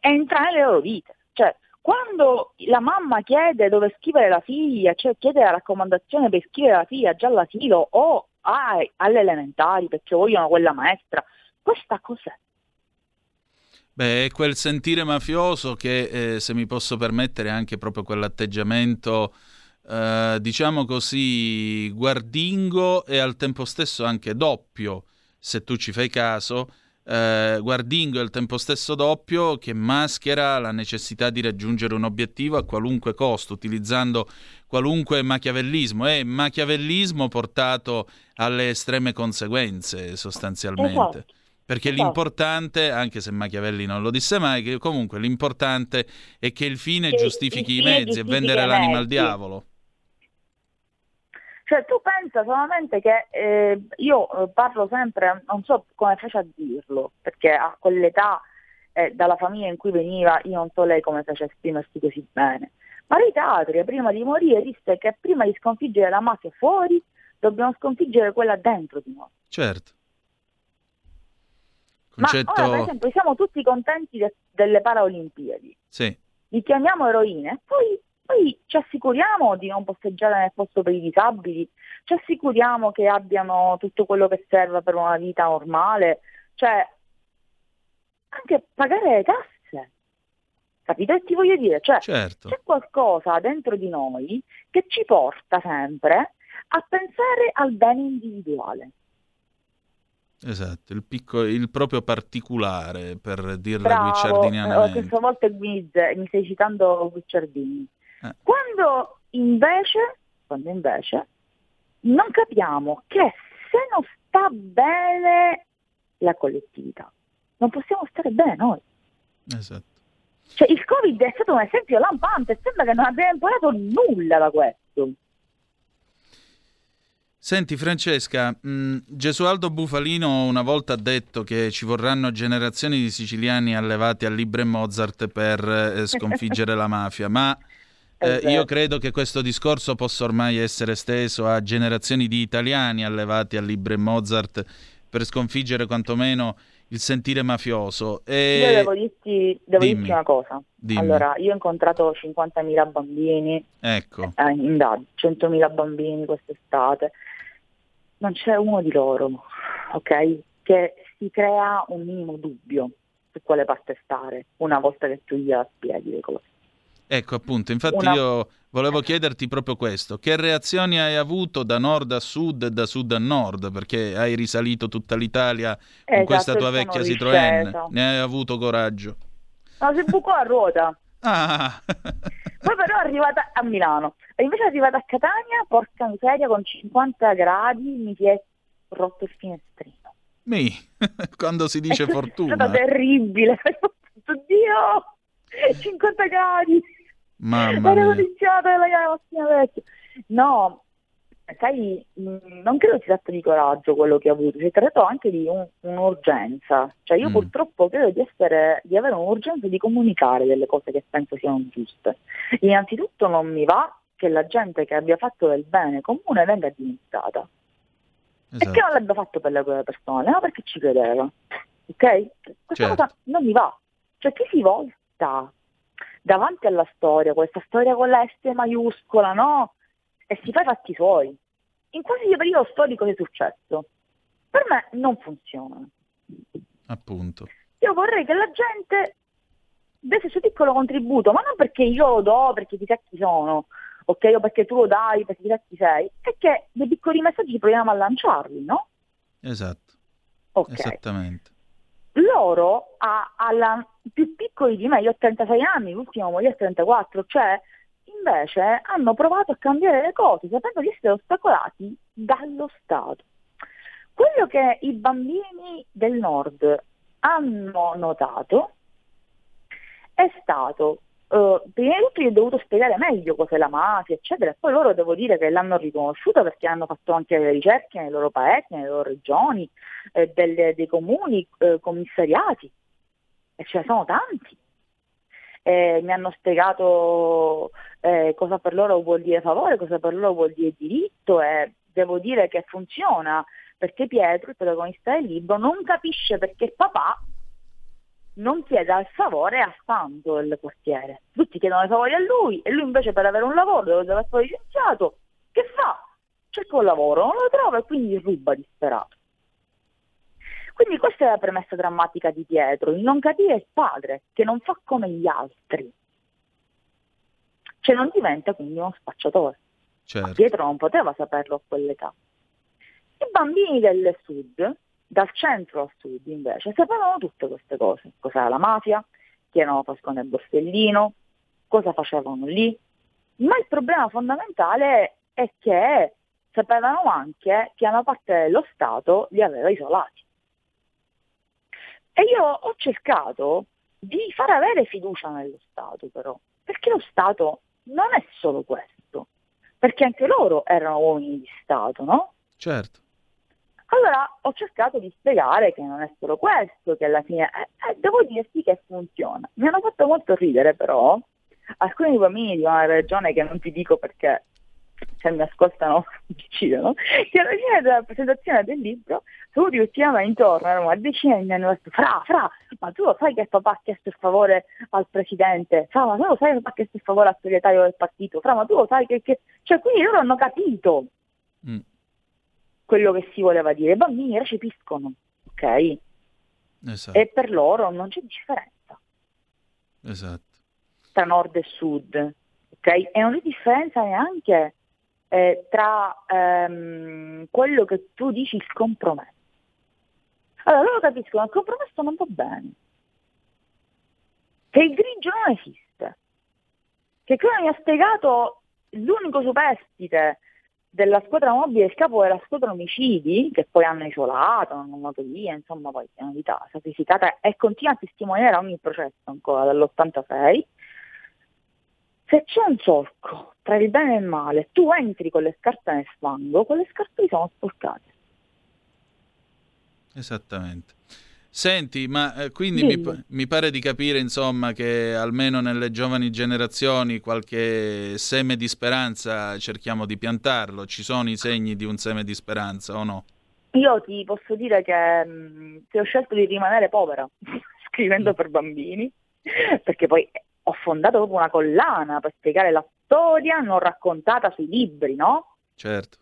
entra nelle loro vite. Cioè, quando la mamma chiede dove scrivere la figlia, cioè chiede la raccomandazione per scrivere la figlia già all'asilo o alle elementari perché vogliono quella maestra, questa cos'è? Beh, è quel sentire mafioso che, eh, se mi posso permettere, anche proprio quell'atteggiamento, eh, diciamo così, guardingo e al tempo stesso anche doppio, se tu ci fai caso, eh, guardingo e al tempo stesso doppio che maschera la necessità di raggiungere un obiettivo a qualunque costo, utilizzando qualunque machiavellismo. È machiavellismo portato alle estreme conseguenze, sostanzialmente. Esatto. Perché esatto. l'importante, anche se Machiavelli non lo disse mai, che comunque l'importante è che il fine che giustifichi i mezzi e vendere l'anima al diavolo. Cioè tu pensa solamente che eh, io eh, parlo sempre, non so come fece a dirlo, perché a quell'età, eh, dalla famiglia in cui veniva, io non so lei come fece a esprimersi così bene. Ma Tatria, prima di morire, disse che prima di sconfiggere la mafia fuori, dobbiamo sconfiggere quella dentro di noi. Certo. Concetto... Ma ora, per esempio, siamo tutti contenti de- delle Paralimpiadi. Sì. Li chiamiamo eroine, poi, poi ci assicuriamo di non posteggiare nel posto per i disabili, ci assicuriamo che abbiano tutto quello che serve per una vita normale, cioè anche pagare le tasse. Capito che ti voglio dire? Cioè, certo. c'è qualcosa dentro di noi che ci porta sempre a pensare al bene individuale. Esatto, il, picco, il proprio particolare, per dirla Bravo, guicciardinianamente. Eh, questa volta mi, mi stai citando Guicciardini. Eh. Quando invece, quando invece non capiamo che se non sta bene la collettività, non possiamo stare bene noi. Esatto. Cioè, il Covid è stato un esempio lampante, sembra che non abbiamo imparato nulla da questo. Senti Francesca, mh, mm, Gesualdo Bufalino una volta ha detto che ci vorranno generazioni di siciliani allevati a Libre Mozart per eh, sconfiggere la mafia, ma eh, io credo che questo discorso possa ormai essere esteso a generazioni di italiani allevati a Libre Mozart per sconfiggere quantomeno il sentire mafioso. E... Io devo dirti, devo dirti una cosa. Dimmi. Allora, io ho incontrato 50.000 bambini, ecco. eh, in DAD, 100.000 bambini quest'estate non c'è uno di loro, ok? Che si crea un minimo dubbio su quale parte stare una volta che tu gli spieghi le cose. Ecco appunto, infatti una... io volevo chiederti proprio questo, che reazioni hai avuto da nord a sud e da sud a nord, perché hai risalito tutta l'Italia con esatto, questa tua vecchia Citroën, ne hai avuto coraggio? No, si bucò a ruota. Ah. Poi però è arrivata a Milano e invece è arrivata a Catania, porca miseria, con 50 gradi mi si è rotto il finestrino. Mi, quando si dice è fortuna. È stato terribile, oddio, 50 gradi. Mamma mia. iniziata la macchina vecchia. No, sai, mm, non credo si tratta di coraggio quello che ho avuto, si tratta anche di un, un'urgenza. Cioè io mm. purtroppo credo di, essere, di avere un'urgenza di comunicare delle cose che penso siano giuste. Innanzitutto non mi va che la gente che abbia fatto del bene comune venga dimenticata. Esatto. Che non l'abbia fatto per le persone, ma perché ci credeva. Ok? Questa certo. cosa non mi va. Cioè chi si volta davanti alla storia, questa storia con la S maiuscola, no? e si fa i fatti suoi. In qualsiasi periodo storico è successo. Per me non funziona. Appunto. Io vorrei che la gente desse il suo piccolo contributo, ma non perché io lo do, perché chissà chi sono, ok, o perché tu lo dai, perché chissà chi sei, è che dei piccoli messaggi proviamo a lanciarli, no? Esatto. Okay. Esattamente. Loro, a, alla, più piccoli di me, io ho 36 anni, l'ultimo morì a 34, cioè invece hanno provato a cambiare le cose sapendo di essere ostacolati dallo Stato. Quello che i bambini del nord hanno notato è stato, prima di tutto gli ho dovuto spiegare meglio cos'è la mafia, eccetera, e poi loro devo dire che l'hanno riconosciuta perché hanno fatto anche le ricerche nei loro paesi, nelle loro regioni, eh, delle, dei comuni eh, commissariati, e ce ne sono tanti. Eh, mi hanno spiegato eh, cosa per loro vuol dire favore, cosa per loro vuol dire diritto. E devo dire che funziona perché Pietro, il protagonista del libro, non capisce perché papà non chieda il favore a Santo il quartiere. Tutti chiedono i favori a lui e lui invece per avere un lavoro deve essere licenziato, che fa? Cerca un lavoro, non lo trova e quindi ruba disperato. Quindi questa è la premessa drammatica di Pietro, il non capire il padre, che non fa come gli altri. Cioè non diventa quindi uno spacciatore. Certo. Pietro non poteva saperlo a quell'età. I bambini del sud dal centro al sud invece sapevano tutte queste cose, cos'era la mafia, chi erano Pascone e Borsellino, cosa facevano lì, ma il problema fondamentale è che sapevano anche che una parte dello Stato li aveva isolati. E io ho cercato di far avere fiducia nello Stato però, perché lo Stato non è solo questo, perché anche loro erano uomini di Stato, no? Certo. Allora ho cercato di spiegare che non è solo questo, che alla fine eh, eh, devo dirti che funziona. Mi hanno fatto molto ridere però alcuni bambini di una regione che non ti dico perché se mi ascoltano decidono, che alla fine della presentazione del libro tutti ultimamente intorno, erano una decina e mi hanno detto, fra, fra, ma tu lo sai che papà ha chiesto il favore al presidente? Fra, ma tu lo sai che papà ha chiesto il favore al segretario del partito? Fra, ma tu lo sai che... che... Cioè, quindi loro hanno capito. Mm quello che si voleva dire. I bambini recepiscono, ok? Esatto. E per loro non c'è differenza. Esatto. Tra nord e sud, ok? E non c'è differenza neanche eh, tra ehm, quello che tu dici il compromesso. Allora loro capiscono che il compromesso non va bene, che il grigio non esiste, che quello mi ha spiegato l'unico superstite della squadra mobile il capo della squadra omicidi, che poi hanno isolato, hanno mandato via, insomma poi è una vita sacrificata e continua a testimoniare ogni processo ancora dall'86, se c'è un solco tra il bene e il male, tu entri con le scarpe nel fango, quelle scarpe sono sporcate. Esattamente. Senti, ma eh, quindi mi, mi, pare di capire, insomma, che almeno nelle giovani generazioni qualche seme di speranza cerchiamo di piantarlo. Ci sono i segni di un seme di speranza o no? Io ti posso dire che, mh, che ho scelto di rimanere povera scrivendo per bambini, perché poi ho fondato proprio una collana per spiegare la storia non raccontata sui libri, no? Certo.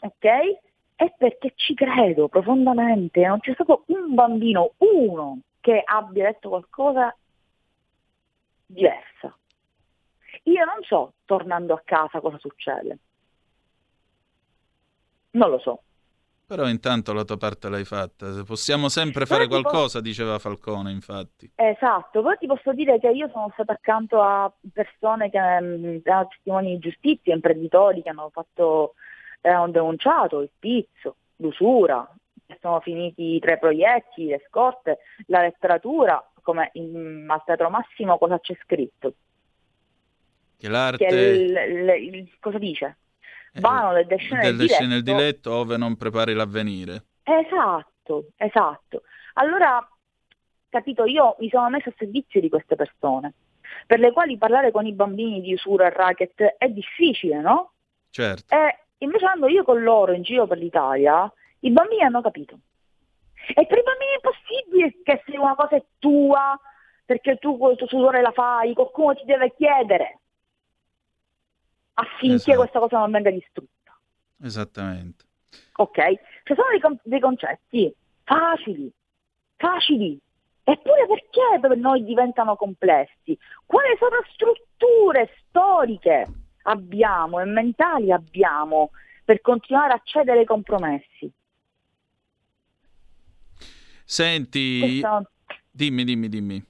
Ok? È perché ci credo profondamente, non c'è stato un bambino, uno, che abbia detto qualcosa diversa. Io non so, tornando a casa, cosa succede. Non lo so. Però intanto la tua parte l'hai fatta. Possiamo sempre fare qualcosa, posso... diceva Falcone, infatti. Esatto, poi ti posso dire che io sono stata accanto a persone che mh, erano testimoni di giustizia, imprenditori che hanno fatto hanno denunciato il pizzo, l'usura, sono finiti i proietti, le scorte, la letteratura, come in, al Teatro Massimo cosa c'è scritto? Che l'arte... Che il, il, il, cosa dice? Eh, Vano del descene del diletto. nel diletto ove non prepari l'avvenire. Esatto, esatto. Allora, capito, io mi sono messa a servizio di queste persone, per le quali parlare con i bambini di usura e racket è difficile, no? Certo. E Invece andando io con loro in giro per l'Italia, i bambini hanno capito. E per i bambini è possibile che se una cosa è tua, perché tu col tuo sudore la fai, qualcuno ti deve chiedere affinché esatto. questa cosa non venga distrutta. Esattamente. Ok? Ci sono dei, dei concetti facili, facili, Eppure perché per noi diventano complessi? Quali sono strutture storiche abbiamo e mentali abbiamo per continuare a cedere ai compromessi? Senti, Questa... dimmi, dimmi, dimmi.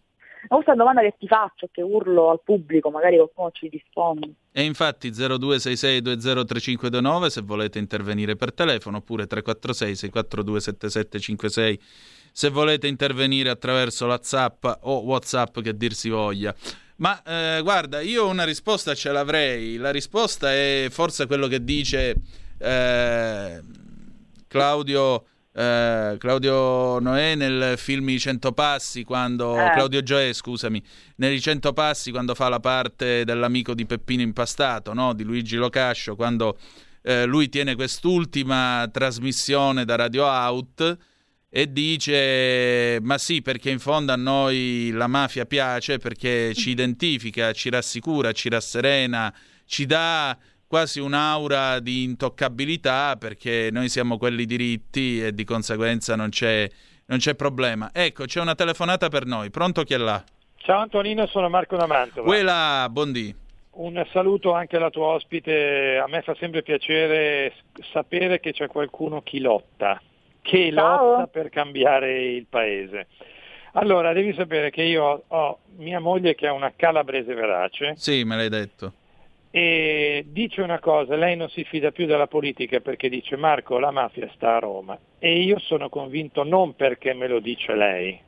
Questa è una domanda che ti faccio, che urlo al pubblico, magari qualcuno ci risponde. E infatti 0266203529 se volete intervenire per telefono oppure 346 642 7756 se volete intervenire attraverso la Zap o Whatsapp che dir si voglia. Ma eh, guarda, io una risposta ce l'avrei. La risposta è forse quello che dice eh, Claudio, eh, Claudio Noè nel film I Cento Passi, quando eh. Claudio Gioè, scusami, nei Cento Passi quando fa la parte dell'amico di Peppino Impastato, no? di Luigi Locascio, quando eh, lui tiene quest'ultima trasmissione da Radio Out e dice ma sì perché in fondo a noi la mafia piace perché ci identifica, ci rassicura, ci rasserena, ci dà quasi un'aura di intoccabilità perché noi siamo quelli diritti e di conseguenza non c'è, non c'è problema. Ecco, c'è una telefonata per noi. Pronto chi è là? Ciao Antonino, sono Marco da Mantova. Quella, buondì. Un saluto anche alla tua ospite, a me fa sempre piacere sapere che c'è qualcuno chi lotta, che Ciao. lotta per cambiare il paese. Allora, devi sapere che io ho, ho mia moglie che è una calabrese verace Sì, me l'hai detto. e dice una cosa, lei non si fida più della politica perché dice Marco la mafia sta a Roma e io sono convinto non perché me lo dice lei,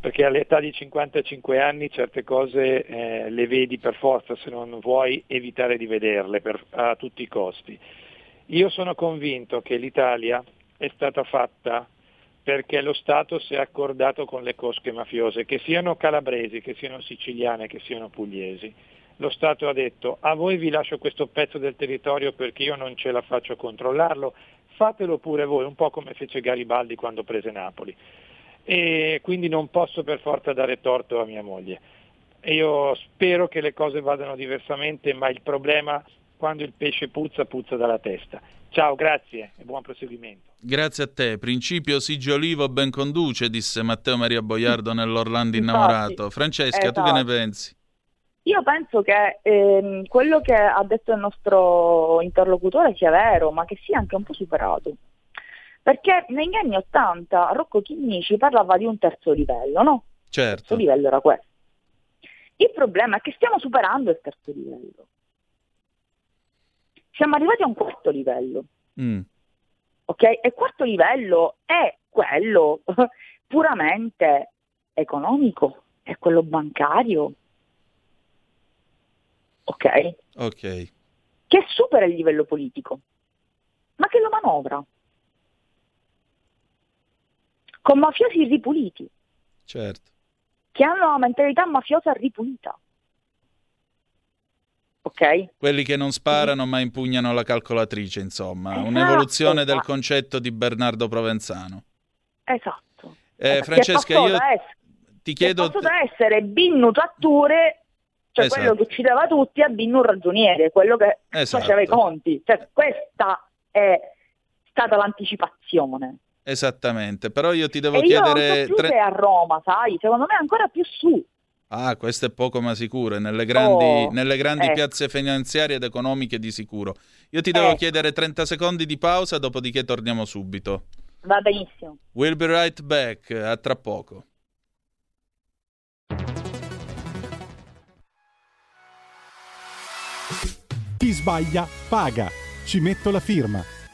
perché all'età di 55 anni certe cose eh, le vedi per forza se non vuoi evitare di vederle per- a tutti i costi. Io sono convinto che l'Italia è stata fatta perché lo Stato si è accordato con le cosche mafiose, che siano calabresi, che siano siciliane, che siano pugliesi. Lo Stato ha detto a voi vi lascio questo pezzo del territorio perché io non ce la faccio a controllarlo, fatelo pure voi, un po' come fece Garibaldi quando prese Napoli. E quindi non posso per forza dare torto a mia moglie. Io spero che le cose vadano diversamente, ma il problema quando il pesce puzza, puzza dalla testa. Ciao, grazie e buon proseguimento. Grazie a te. Principio Sigio Olivo ben conduce, disse Matteo Maria Boiardo nell'Orlando innamorato. Francesca, tu che ne esatto. pensi? Io penso che ehm, quello che ha detto il nostro interlocutore sia vero, ma che sia anche un po' superato. Perché negli anni Ottanta Rocco Chinnici parlava di un terzo livello, no? Il terzo Certo. livello era questo. Il problema è che stiamo superando il terzo livello. Siamo arrivati a un quarto livello, Mm. ok? E quarto livello è quello puramente economico, è quello bancario, ok? Ok. Che supera il livello politico, ma che lo manovra. Con mafiosi ripuliti, Certo. che hanno una mentalità mafiosa ripulita. Ok? Quelli che non sparano ma impugnano la calcolatrice, insomma. Esatto, Un'evoluzione del ma- concetto di Bernardo Provenzano. Esatto. Eh, Esatto. Francesca, io ti chiedo... passò da essere Binnu Trattore, cioè Esatto. quello che uccideva tutti, a Binnu Ragioniere, quello che Esatto. faceva i conti. Cioè, questa è stata l'anticipazione. Esattamente, però io ti devo e io non chiedere... so più tre- è a Roma, sai? Secondo me è ancora più su. Ah, questo è poco ma sicuro, è nelle grandi, Oh, nelle grandi eh. piazze finanziarie ed economiche di sicuro. Io ti devo Eh. chiedere 30 secondi di pausa, dopodiché torniamo subito. Va benissimo. We'll be right back, a tra poco. Chi sbaglia paga. Ci metto la firma.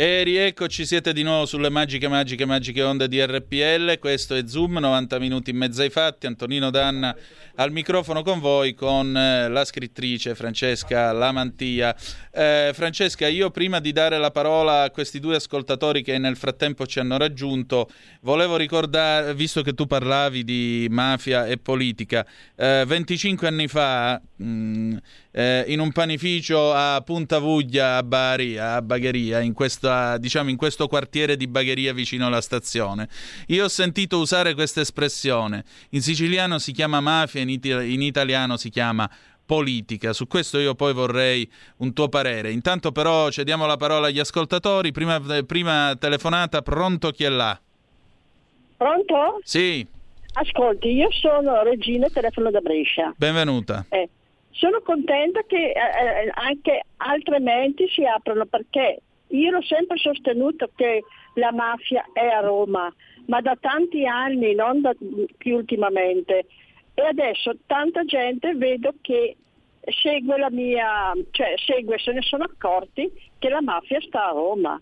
E rieccoci, siete di nuovo sulle magiche, magiche, magiche onde di RPL. Questo è Zoom, 90 minuti in mezzo ai fatti. Antonino Danna al microfono con voi, con eh, la scrittrice Francesca Lamantia. Eh, Francesca, io prima di dare la parola a questi due ascoltatori che nel frattempo ci hanno raggiunto, volevo ricordare, visto che tu parlavi di mafia e politica, eh, 25 anni fa. Mh, mm, eh, in un panificio a Punta Vuglia a Bari, a Bagheria, in, questa, diciamo, in questo quartiere di Bagheria vicino alla stazione. Io ho sentito usare questa espressione. In siciliano si chiama mafia, in, it- in italiano si chiama politica. Su questo io poi vorrei un tuo parere. Intanto però cediamo la parola agli ascoltatori. Prima, prima telefonata, pronto chi è là? Pronto? Sì. Ascolti, io sono Regina, telefono da Brescia. Benvenuta. Eh, sono contenta che eh, eh, anche altre menti si aprono perché io ho sempre sostenuto che la mafia è a Roma, ma da tanti anni, non da, più ultimamente. E adesso tanta gente vedo che segue la mia, cioè segue, se ne sono accorti che la mafia sta a Roma.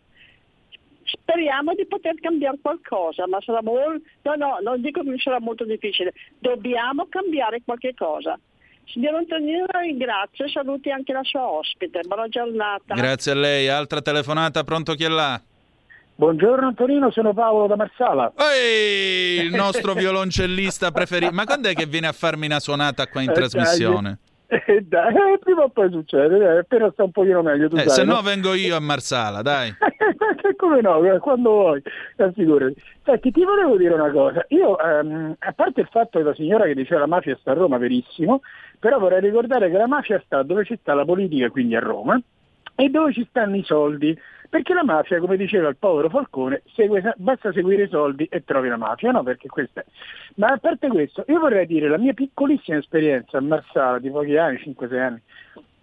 Speriamo di poter cambiare qualcosa, ma sarà molto, no, no, non dico che sarà molto difficile, dobbiamo cambiare qualche cosa. Signor Antonino la ringrazio e saluti anche la sua ospite. Buona giornata. Grazie a lei. Altra telefonata, pronto chi è là? Buongiorno Antonino, sono Paolo da Marsala. Ehi, il nostro violoncellista preferito. Ma quando è che viene a farmi una suonata qua in eh, trasmissione? Eh, dai, eh, prima o poi succede, dai, appena sta un pochino meglio. Tu eh, sai, se no, no vengo io a Marsala, dai. Come no, eh, quando vuoi, assicurati. Senti, ti volevo dire una cosa. Io, ehm, a parte il fatto che la signora che diceva la mafia sta a Roma, verissimo, però vorrei ricordare che la mafia sta dove ci sta la politica, quindi a Roma, e dove ci stanno i soldi. Perché la mafia, come diceva il povero Falcone, segue, basta seguire i soldi e trovi la mafia, no? Perché questa è. Ma a parte questo, io vorrei dire la mia piccolissima esperienza a Marsala di pochi anni, 5-6 anni.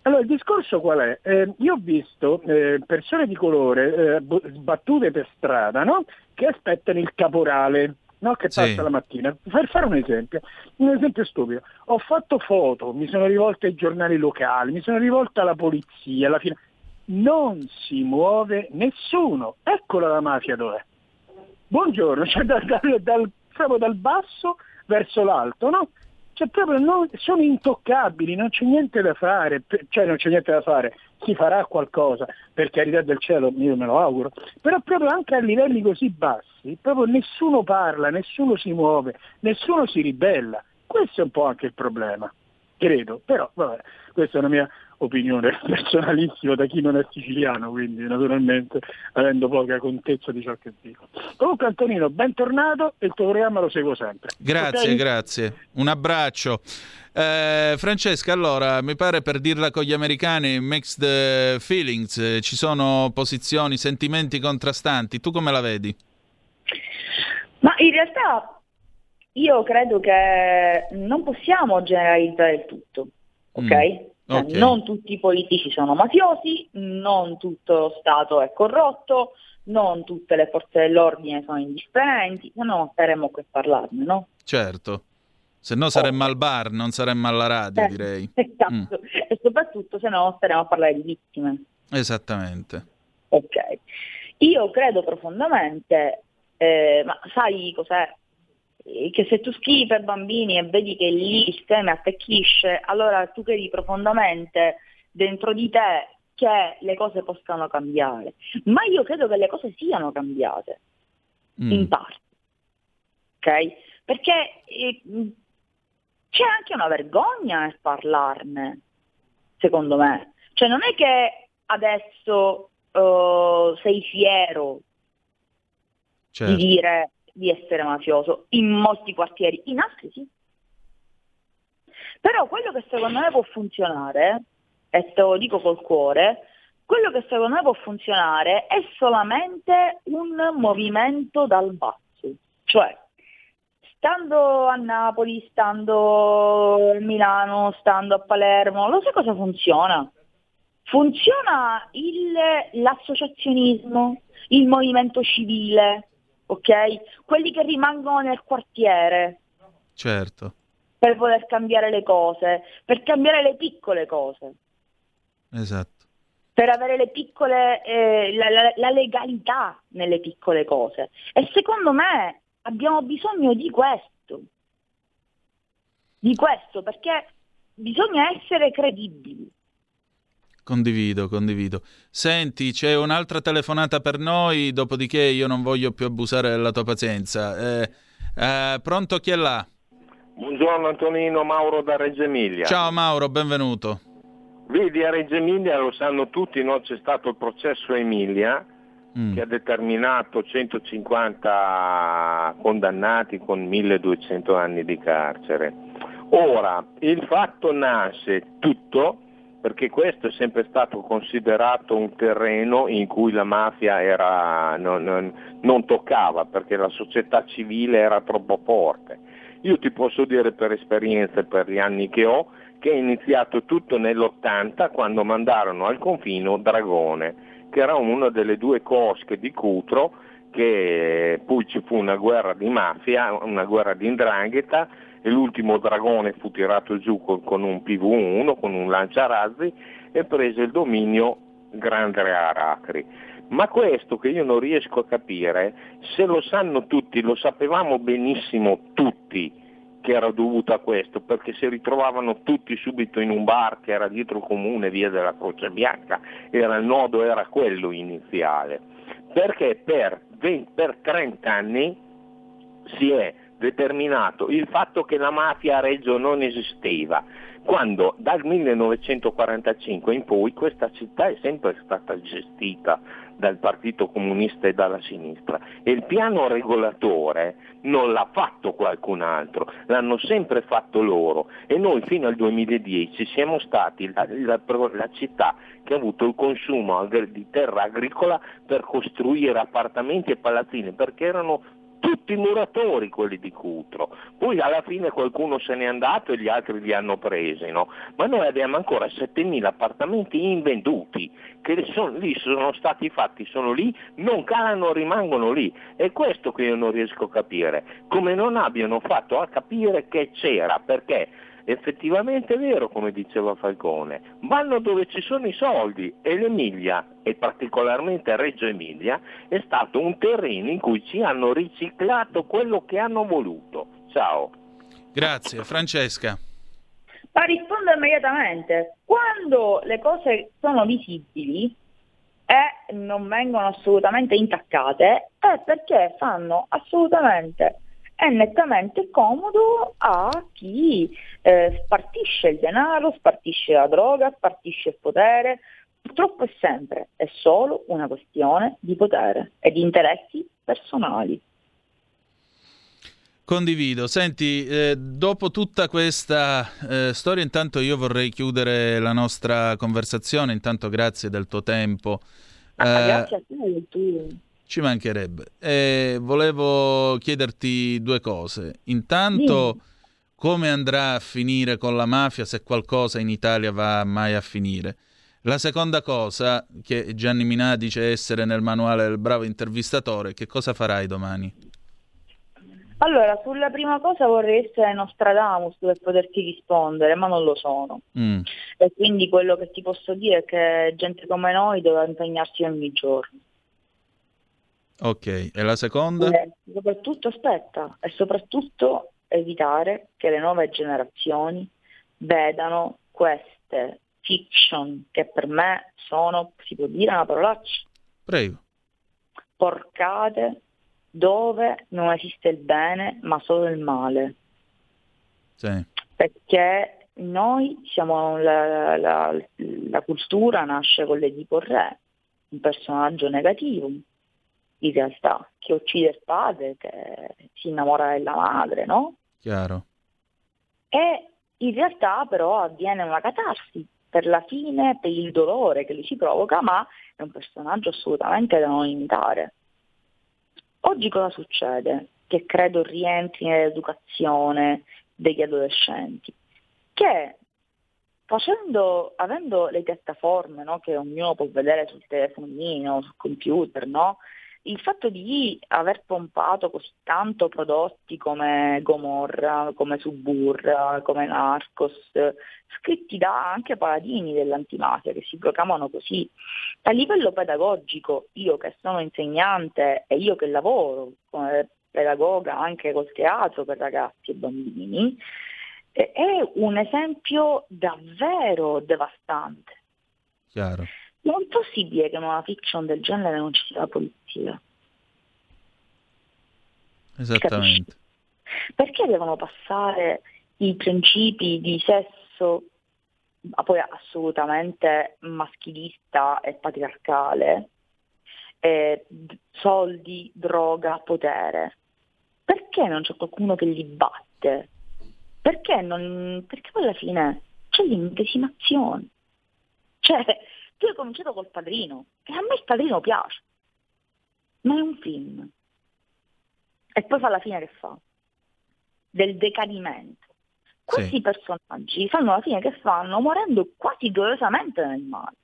Allora, il discorso qual è? Eh, io ho visto eh, persone di colore eh, sbattute per strada, no? Che aspettano il caporale, no? Che passa sì. la mattina. Per fare un esempio, un esempio stupido. Ho fatto foto, mi sono rivolto ai giornali locali, mi sono rivolto alla polizia, alla fine non si muove nessuno. Eccola la mafia dov'è. Buongiorno, cioè dal, dal, dal, proprio dal basso verso l'alto, no? Cioè proprio non, sono intoccabili, non c'è niente da fare, cioè non c'è niente da fare, si farà qualcosa, per carità del cielo, io me lo auguro, però proprio anche a livelli così bassi, proprio nessuno parla, nessuno si muove, nessuno si ribella. Questo è un po' anche il problema, credo, però vabbè, questa è una mia opinione personalissima da chi non è siciliano, quindi naturalmente avendo poca contezza di ciò che dico. Comunque Antonino, bentornato e il tuo programma lo seguo sempre. Grazie, okay? grazie. Un abbraccio. Eh, Francesca, allora, mi pare per dirla con gli americani, mixed feelings, eh, ci sono posizioni, sentimenti contrastanti. Tu come la vedi? Ma in realtà io credo che non possiamo generalizzare il tutto, ok? Mm. Cioè, okay. Non tutti i politici sono mafiosi, non tutto lo Stato è corrotto, non tutte le forze dell'ordine sono indifferenti, se no staremmo qui a parlarne, no? Certo, se no saremmo al bar, non saremmo alla radio, eh, direi. Esatto, mm. e soprattutto se no staremo a parlare di vittime. Esattamente. Ok, io credo profondamente, eh, ma sai cos'è? Che se tu scrivi per bambini e vedi che lì il sistema attecchisce, allora tu credi profondamente dentro di te che le cose possano cambiare. Ma io credo che le cose siano cambiate, mm. in parte. Ok? Perché eh, c'è anche una vergogna nel parlarne, secondo me. Cioè non è che adesso uh, sei fiero certo. di dire di essere mafioso, in molti quartieri, in altri sì. Però quello che secondo me può funzionare, e te lo dico col cuore, quello che secondo me può funzionare è solamente un movimento dal basso, cioè stando a Napoli, stando a Milano, stando a Palermo, lo sai cosa funziona? funziona il, l'associazionismo, il movimento civile, ok? Quelli che rimangono nel quartiere. Certo. Per voler cambiare le cose, per cambiare le piccole cose. Esatto. Per avere le piccole, eh, la, la, la legalità nelle piccole cose. E secondo me abbiamo bisogno di questo. Di questo, perché bisogna essere credibili. Condivido, condivido. Senti, c'è un'altra telefonata per noi, dopodiché io non voglio più abusare della tua pazienza. Eh, eh, pronto chi è là? Buongiorno Antonino, Mauro da Reggio Emilia. Ciao Mauro, benvenuto. Vedi, a Reggio Emilia lo sanno tutti, no? c'è stato il processo Emilia mm. che ha determinato 150 condannati con 1200 anni di carcere. Ora, il fatto nasce tutto perché questo è sempre stato considerato un terreno in cui la mafia era, non, non, non, toccava, perché la società civile era troppo forte. Io ti posso dire per esperienza e per gli anni che ho che è iniziato tutto nell'80 quando mandarono al confino Dragone, che era una delle due cosche di Cutro, che poi ci fu una guerra di mafia, una guerra di indrangheta e l'ultimo dragone fu tirato giù con un PV1, con un lanciarazzi e prese il dominio Grande Aracri. Ma questo che io non riesco a capire, se lo sanno tutti, lo sapevamo benissimo tutti che era dovuto a questo, perché si ritrovavano tutti subito in un bar che era dietro il comune, via della Croce Bianca, era il nodo era quello iniziale. Perché per, 20, per 30 anni si è determinato il fatto che la mafia a Reggio non esisteva, quando dal 1945 in poi questa città è sempre stata gestita dal Partito Comunista e dalla sinistra. E il piano regolatore non l'ha fatto qualcun altro, l'hanno sempre fatto loro. E noi fino al 2010 siamo stati la, la, la città che ha avuto il consumo di terra agricola per costruire appartamenti e palazzine perché erano tutti muratori quelli di Cutro, poi alla fine qualcuno se n'è andato e gli altri li hanno presi, no? ma noi abbiamo ancora 7.000 appartamenti invenduti che sono, lì sono stati fatti, sono lì, non calano, rimangono lì. È questo che io non riesco a capire, come non abbiano fatto a capire che c'era, perché effettivamente è vero come diceva Falcone, vanno dove ci sono i soldi e l'Emilia e particolarmente Reggio Emilia è stato un terreno in cui ci hanno riciclato quello che hanno voluto. Ciao. Grazie, Francesca. Ma rispondo immediatamente. Quando le cose sono visibili e non vengono assolutamente intaccate è perché fanno assolutamente è nettamente comodo a chi eh, spartisce il denaro, spartisce la droga, spartisce il potere. Purtroppo è sempre, è solo una questione di potere e di interessi personali. Condivido. Senti, eh, dopo tutta questa eh, storia, intanto io vorrei chiudere la nostra conversazione. Intanto grazie del tuo tempo. Ah, eh, grazie a te, tu. Ci mancherebbe. Eh, volevo chiederti due cose. Intanto, sì. come andrà a finire con la mafia se qualcosa in Italia va mai a finire? La seconda cosa, che Gianni Minà dice essere nel manuale del bravo intervistatore, che cosa farai domani? Allora, sulla prima cosa vorrei essere Nostradamus per poterti rispondere, ma non lo sono. Mm. E quindi quello che ti posso dire è che gente come noi deve impegnarsi ogni giorno. Ok, e la seconda? E soprattutto, aspetta, e soprattutto evitare che le nuove generazioni vedano queste fiction che per me sono, si può dire una parolaccia? Prego. Porcate dove non esiste il bene ma solo il male. Sì. Perché noi siamo, la, la, la cultura nasce con l'Edipo Re, un personaggio negativo, in realtà, che uccide il padre, che si innamora della madre, no? Chiaro. E in realtà però avviene una catarsi per la fine, per il dolore che lui si provoca, ma è un personaggio assolutamente da non imitare. Oggi cosa succede? Che credo rientri nell'educazione degli adolescenti, che facendo, avendo le piattaforme no, che ognuno può vedere sul telefonino, sul computer, no, il fatto di aver pompato così tanto prodotti come Gomorra, come Suburra, come Narcos, scritti da anche paladini dell'antimafia che si proclamano così, a livello pedagogico, io che sono insegnante e io che lavoro come pedagoga anche col teatro per ragazzi e bambini, è un esempio davvero devastante. Chiaro. Non è possibile che in una fiction del genere non ci sia la polizia. Esattamente. Capisci? Perché devono passare i principi di sesso, ma poi assolutamente maschilista e patriarcale, eh, soldi, droga, potere? Perché non c'è qualcuno che li batte? Perché, non, perché poi alla fine c'è l'immedesimazione. Cioè, tu hai cominciato col padrino e a me il padrino piace, ma è un film. E poi fa la fine che fa? Del decadimento. Questi sì. personaggi fanno la fine che fanno morendo quasi gloriosamente nel male.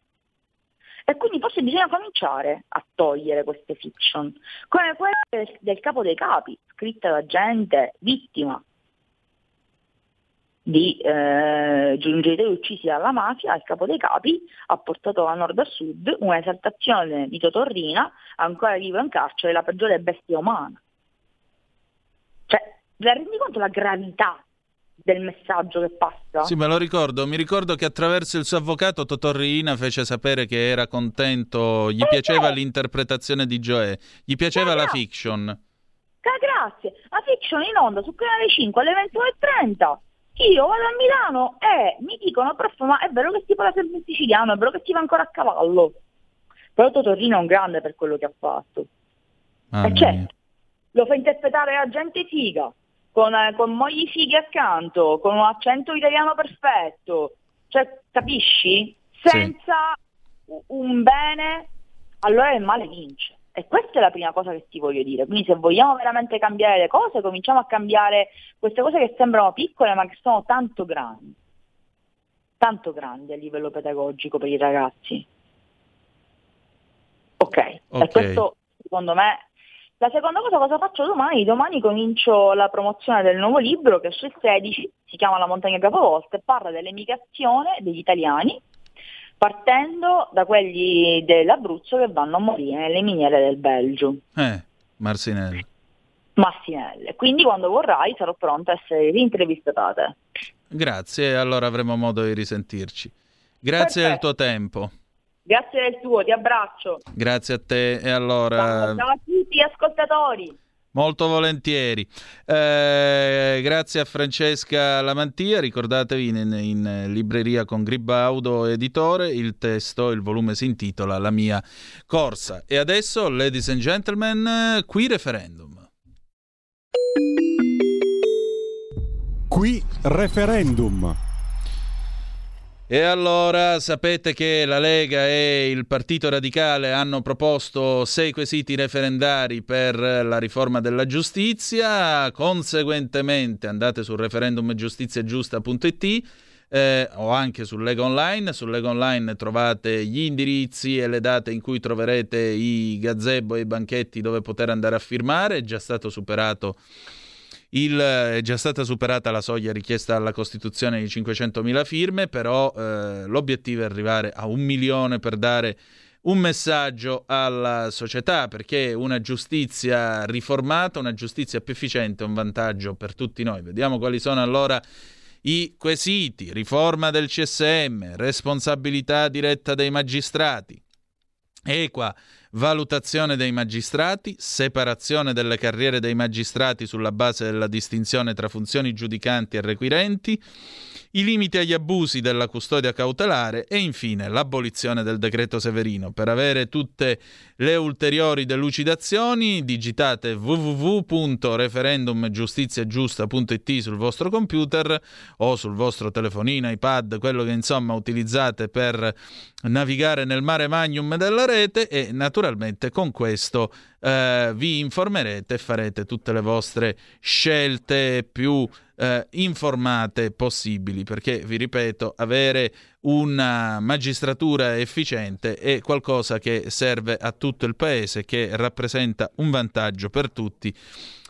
E quindi forse bisogna cominciare a togliere queste fiction, come quella del, del capo dei capi, scritta da gente vittima di eh, giungeritori uccisi dalla mafia, il capo dei capi, ha portato da nord a sud un'esaltazione di Totorrina, ancora vivo in carcere, la peggiore bestia umana. Cioè, la rendi conto la gravità del messaggio che passa? Sì, me lo ricordo. Mi ricordo che attraverso il suo avvocato Totorrina fece sapere che era contento, gli eh piaceva beh. l'interpretazione di Joe, gli piaceva la fiction. Grazie, la fiction in onda su Canale 5 alle 21.30 io vado a Milano e mi dicono, prof, ma è vero che si parla sempre in siciliano, è vero che si va ancora a cavallo. Però Totorino è un grande per quello che ha fatto. Ah, e certo, lo fa interpretare a gente figa, con, eh, con mogli fighe accanto, con un accento italiano perfetto. Cioè, capisci? Senza sì. un bene, allora il male vince. E questa è la prima cosa che ti voglio dire. Quindi se vogliamo veramente cambiare le cose, cominciamo a cambiare queste cose che sembrano piccole ma che sono tanto grandi. Tanto grandi a livello pedagogico per i ragazzi. Ok, okay. e questo secondo me la seconda cosa cosa faccio domani? Domani comincio la promozione del nuovo libro che esce il 16, si chiama La montagna capovolta e parla dell'emigrazione degli italiani partendo da quelli dell'Abruzzo che vanno a morire nelle miniere del Belgio. Eh. Marsinelle. Quindi quando vorrai sarò pronta a essere rintervistata da te. Grazie, allora avremo modo di risentirci. Grazie Perfetto. del tuo tempo. Grazie del tuo, ti abbraccio. Grazie a te e allora... Ciao, ciao a tutti gli ascoltatori. Molto volentieri. Eh, grazie a Francesca Lamantia, ricordatevi in, in, libreria con Gribaudo editore, il testo, il volume si intitola La mia corsa. E adesso, ladies and gentlemen, qui referendum. Qui referendum. E allora sapete che la Lega e il Partito Radicale hanno proposto sei quesiti referendari per la riforma della conseguentemente andate sul referendumgiustiziagiusta.it eh, o anche su Lega Online. Su Lega Online trovate gli indirizzi e le date in cui troverete i gazebo e i banchetti dove poter andare a firmare. È già stato superato il, è già stata superata la soglia richiesta dalla Costituzione di 500.000 firme, però eh, l'obiettivo è arrivare a un milione per dare un messaggio alla società, perché una giustizia riformata, una giustizia più efficiente è un vantaggio per tutti noi. Vediamo quali sono allora i quesiti, riforma del CSM, responsabilità diretta dei magistrati, equa valutazione dei magistrati, separazione delle carriere dei magistrati sulla base della distinzione tra funzioni giudicanti e requirenti, i limiti agli abusi della custodia cautelare e infine l'abolizione del decreto Severino. Per avere tutte le ulteriori delucidazioni digitate www.referendumgiustiziagiusta.it sul vostro computer o sul vostro telefonino, iPad, quello che insomma utilizzate per navigare nel mare magnum della rete e naturalmente naturalmente con questo eh, vi informerete e farete tutte le vostre scelte più eh, informate possibili, perché vi ripeto, avere una magistratura efficiente è qualcosa che serve a tutto il paese, che rappresenta un vantaggio per tutti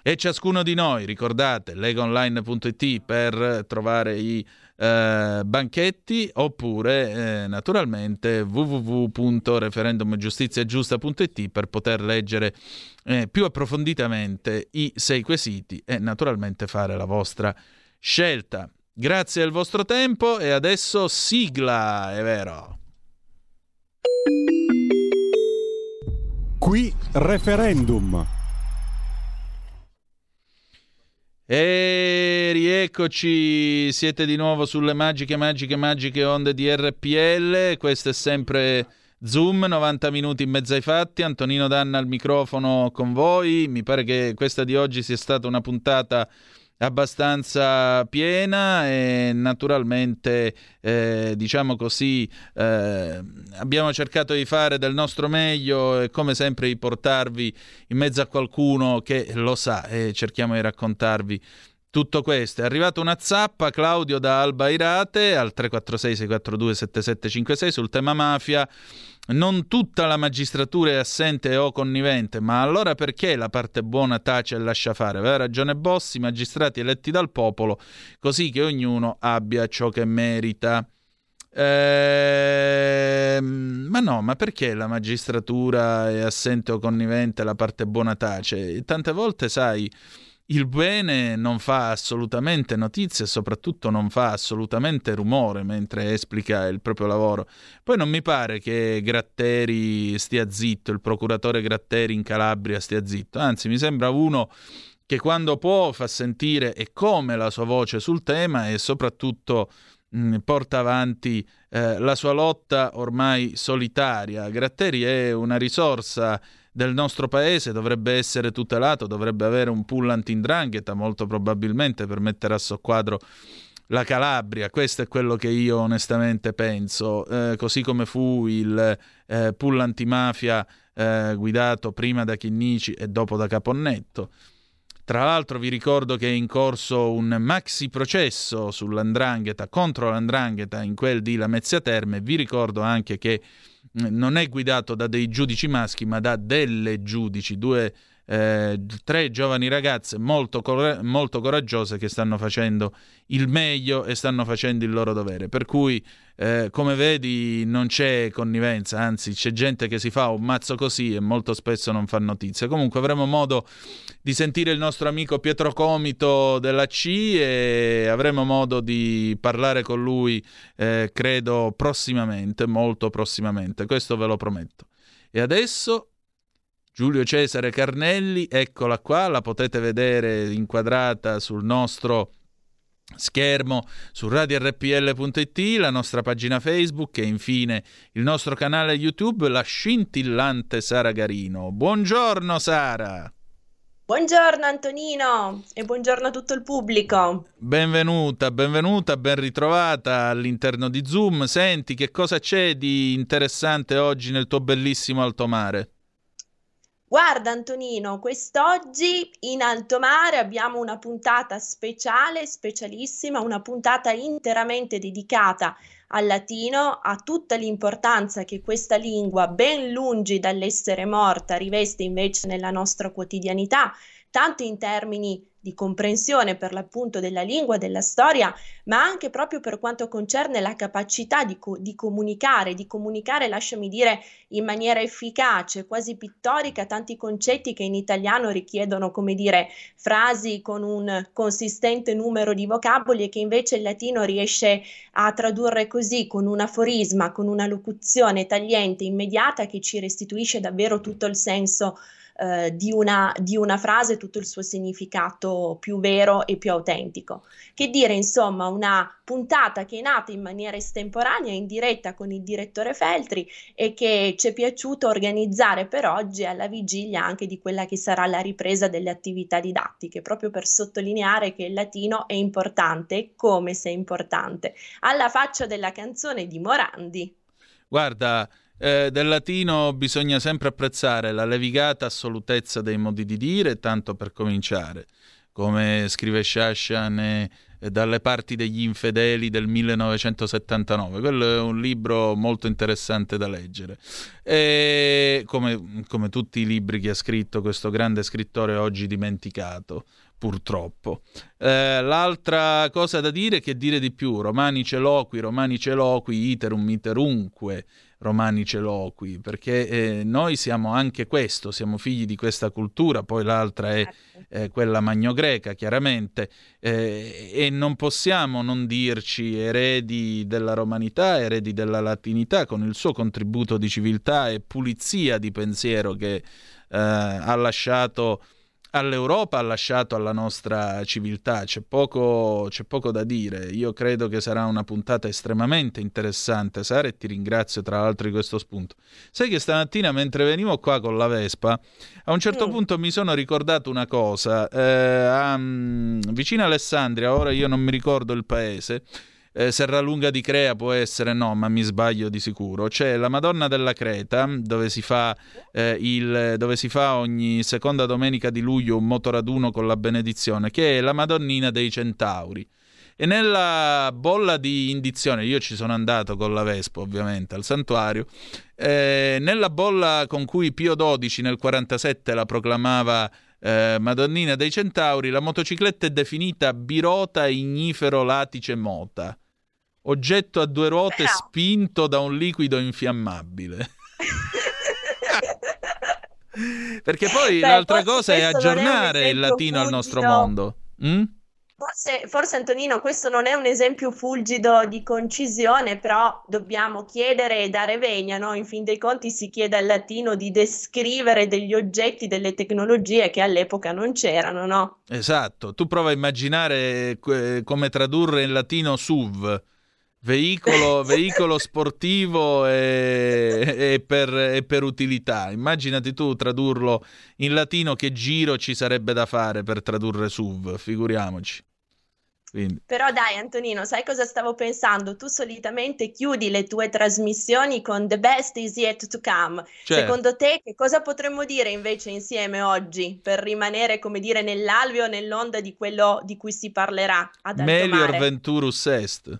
e ciascuno di noi, ricordate, legaonline.it per trovare i eh, banchetti oppure eh, naturalmente www.referendumgiustiziagiusta.it per poter leggere eh, più approfonditamente i sei quesiti e naturalmente fare la vostra scelta. Grazie al vostro tempo e adesso sigla, è vero. Qui referendum. E rieccoci, siete di nuovo sulle magiche, magiche, magiche onde di RPL. Questo è sempre Zoom, 90 minuti in mezzo ai fatti. Antonino Danna al microfono con voi. Mi pare che questa di oggi sia stata una puntata abbastanza piena e naturalmente eh, diciamo così eh, abbiamo cercato di fare del nostro meglio e come sempre di portarvi in mezzo a qualcuno che lo sa e cerchiamo di raccontarvi tutto questo. È arrivata una zappa, Claudio da Alba Irate al 346 642 7756 sul tema mafia non tutta la magistratura è assente o connivente, ma allora perché la parte buona tace e lascia fare? Aveva ragione Bossi, magistrati eletti dal popolo, così che ognuno abbia ciò che merita. Eh, ma no, ma perché la magistratura è assente o connivente, la parte buona tace? Tante volte, sai, il bene non fa assolutamente notizia e soprattutto non fa assolutamente rumore mentre esplica il proprio lavoro. Poi non mi pare che Gratteri stia zitto, il procuratore Gratteri in Calabria stia zitto, anzi mi sembra uno che quando può fa sentire e come la sua voce sul tema e soprattutto mh, porta avanti eh, la sua lotta ormai solitaria. Gratteri è una risorsa del nostro paese dovrebbe essere tutelato, dovrebbe avere un pool anti-indrangheta molto probabilmente per mettere a soqquadro la Calabria, questo è quello che io onestamente penso, eh, così come fu il eh, pool antimafia eh, guidato prima da Chinnici e dopo da Caponnetto. Tra l'altro vi ricordo che è in corso un maxi processo sull'andrangheta, contro l'andrangheta in quel di Lamezia Terme, vi ricordo anche che non è guidato da dei giudici maschi, ma da delle giudici, due eh, tre giovani ragazze molto, cor- molto, coraggiose che stanno facendo il meglio e stanno facendo il loro dovere. Per cui, eh, come vedi, non c'è connivenza, anzi c'è gente che si fa un mazzo così e molto spesso non fa notizia. Comunque avremo modo di sentire il nostro amico Pietro Comito della C e avremo modo di parlare con lui, eh, credo, prossimamente, molto prossimamente. Questo ve lo prometto. E adesso Giulio Cesare Carnelli, eccola qua, la potete vedere inquadrata sul nostro schermo su radiorpl.it, la nostra pagina Facebook e infine il nostro canale YouTube, la scintillante Sara Garino. Buongiorno Sara! Buongiorno Antonino e buongiorno a tutto il pubblico. Benvenuta, benvenuta, ben ritrovata all'interno di Zoom. Senti, che cosa c'è di interessante oggi nel tuo bellissimo alto mare? Guarda Antonino, quest'oggi in alto mare abbiamo una puntata speciale, specialissima, una puntata interamente dedicata al latino, a tutta l'importanza che questa lingua, ben lungi dall'essere morta, riveste invece nella nostra quotidianità, tanto in termini di comprensione per l'appunto della lingua, della storia, ma anche proprio per quanto concerne la capacità di, co- di, comunicare, di comunicare, lasciami dire, in maniera efficace, quasi pittorica, tanti concetti che in italiano richiedono, come dire, frasi con un consistente numero di vocaboli e che invece il latino riesce a tradurre così, con un aforisma, con una locuzione tagliente, immediata, che ci restituisce davvero tutto il senso eh, di, una, di una frase tutto il suo significato più vero e più autentico. Che dire, insomma, una puntata che è nata in maniera estemporanea, in diretta con il direttore Feltri e che ci è piaciuto organizzare per oggi alla vigilia anche di quella che sarà la ripresa delle attività didattiche, proprio per sottolineare che il latino è importante, come se è importante, alla faccia della canzone di Morandi. Guarda, eh, del latino bisogna sempre apprezzare la levigata assolutezza dei modi di dire, tanto per cominciare, come scrive Shashan e dalle parti degli infedeli del 1979. Quello è un libro molto interessante da leggere. E come, come tutti i libri che ha scritto questo grande scrittore oggi dimenticato purtroppo. Eh, l'altra cosa da dire è che dire di più, romani celoqui, romani celoqui, iterum iterunque, romani celoqui, perché eh, noi siamo anche questo, siamo figli di questa cultura, poi l'altra è eh, quella magnogreca, chiaramente, eh, e non possiamo non dirci eredi della romanità, eredi della latinità, con il suo contributo di civiltà e pulizia di pensiero che eh, ha lasciato all'Europa ha lasciato alla nostra civiltà, c'è poco, c'è poco, da dire. Io credo che sarà una puntata estremamente interessante, Sara, e ti ringrazio tra l'altro di questo spunto. Sai che stamattina mentre venivo qua con la Vespa, a un certo mm. punto mi sono ricordato una cosa, eh, a, vicino a Alessandria, ora io non mi ricordo il paese, eh, Serralunga di Crea può essere, no, ma mi sbaglio di sicuro. C'è la Madonna della Creta, dove si fa, eh, il, dove si fa ogni seconda domenica di luglio un motoraduno con la benedizione, che è la Madonnina dei Centauri. E nella bolla di indizione, io ci sono andato con la Vespa ovviamente al santuario, eh, nella bolla con cui Pio XII nel 47 la proclamava eh, Madonnina dei Centauri, la motocicletta è definita birota ignifero latice mota oggetto a due ruote Però... spinto da un liquido infiammabile. Perché poi Beh, l'altra cosa è aggiornare è il latino fulgido. al nostro mondo. Mm? Forse, forse, Antonino, questo non è un esempio fulgido di concisione, però dobbiamo chiedere e dare vegna, no? In fin dei conti si chiede al latino di descrivere degli oggetti, delle tecnologie che all'epoca non c'erano, no? Esatto, tu prova a immaginare eh, come tradurre in latino SUV Veicolo, veicolo sportivo e, e, per, e, per, utilità. Immaginati tu tradurlo in latino, che giro ci sarebbe da fare per tradurre SUV, figuriamoci. Quindi. Però dai Antonino, sai cosa stavo pensando? Tu solitamente chiudi le tue trasmissioni con The best is yet to come. Certo. Secondo te che cosa potremmo dire invece insieme oggi per rimanere, come dire, nell'alveo, nell'onda di quello di cui si parlerà ad Melior venturus est.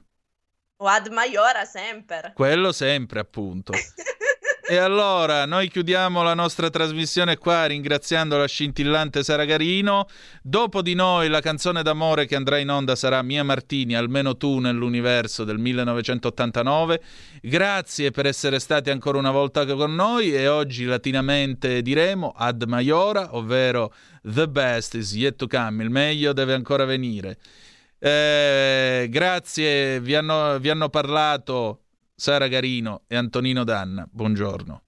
O ad maiora sempre. Quello sempre, appunto. e allora, noi chiudiamo la nostra trasmissione qua ringraziando la scintillante Sara Garino. Dopo di noi la canzone d'amore che andrà in onda sarà Mia Martini, almeno tu nell'universo del 1989. Grazie per essere stati ancora una volta con noi e oggi latinamente diremo ad maiora, ovvero the best is yet to come, il meglio deve ancora venire. Eh, grazie, vi hanno, vi hanno parlato Sara Garino e Antonino Danna. Buongiorno.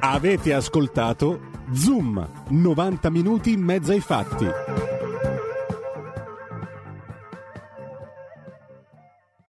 Avete ascoltato Zoom, 90 minuti in mezzo ai fatti.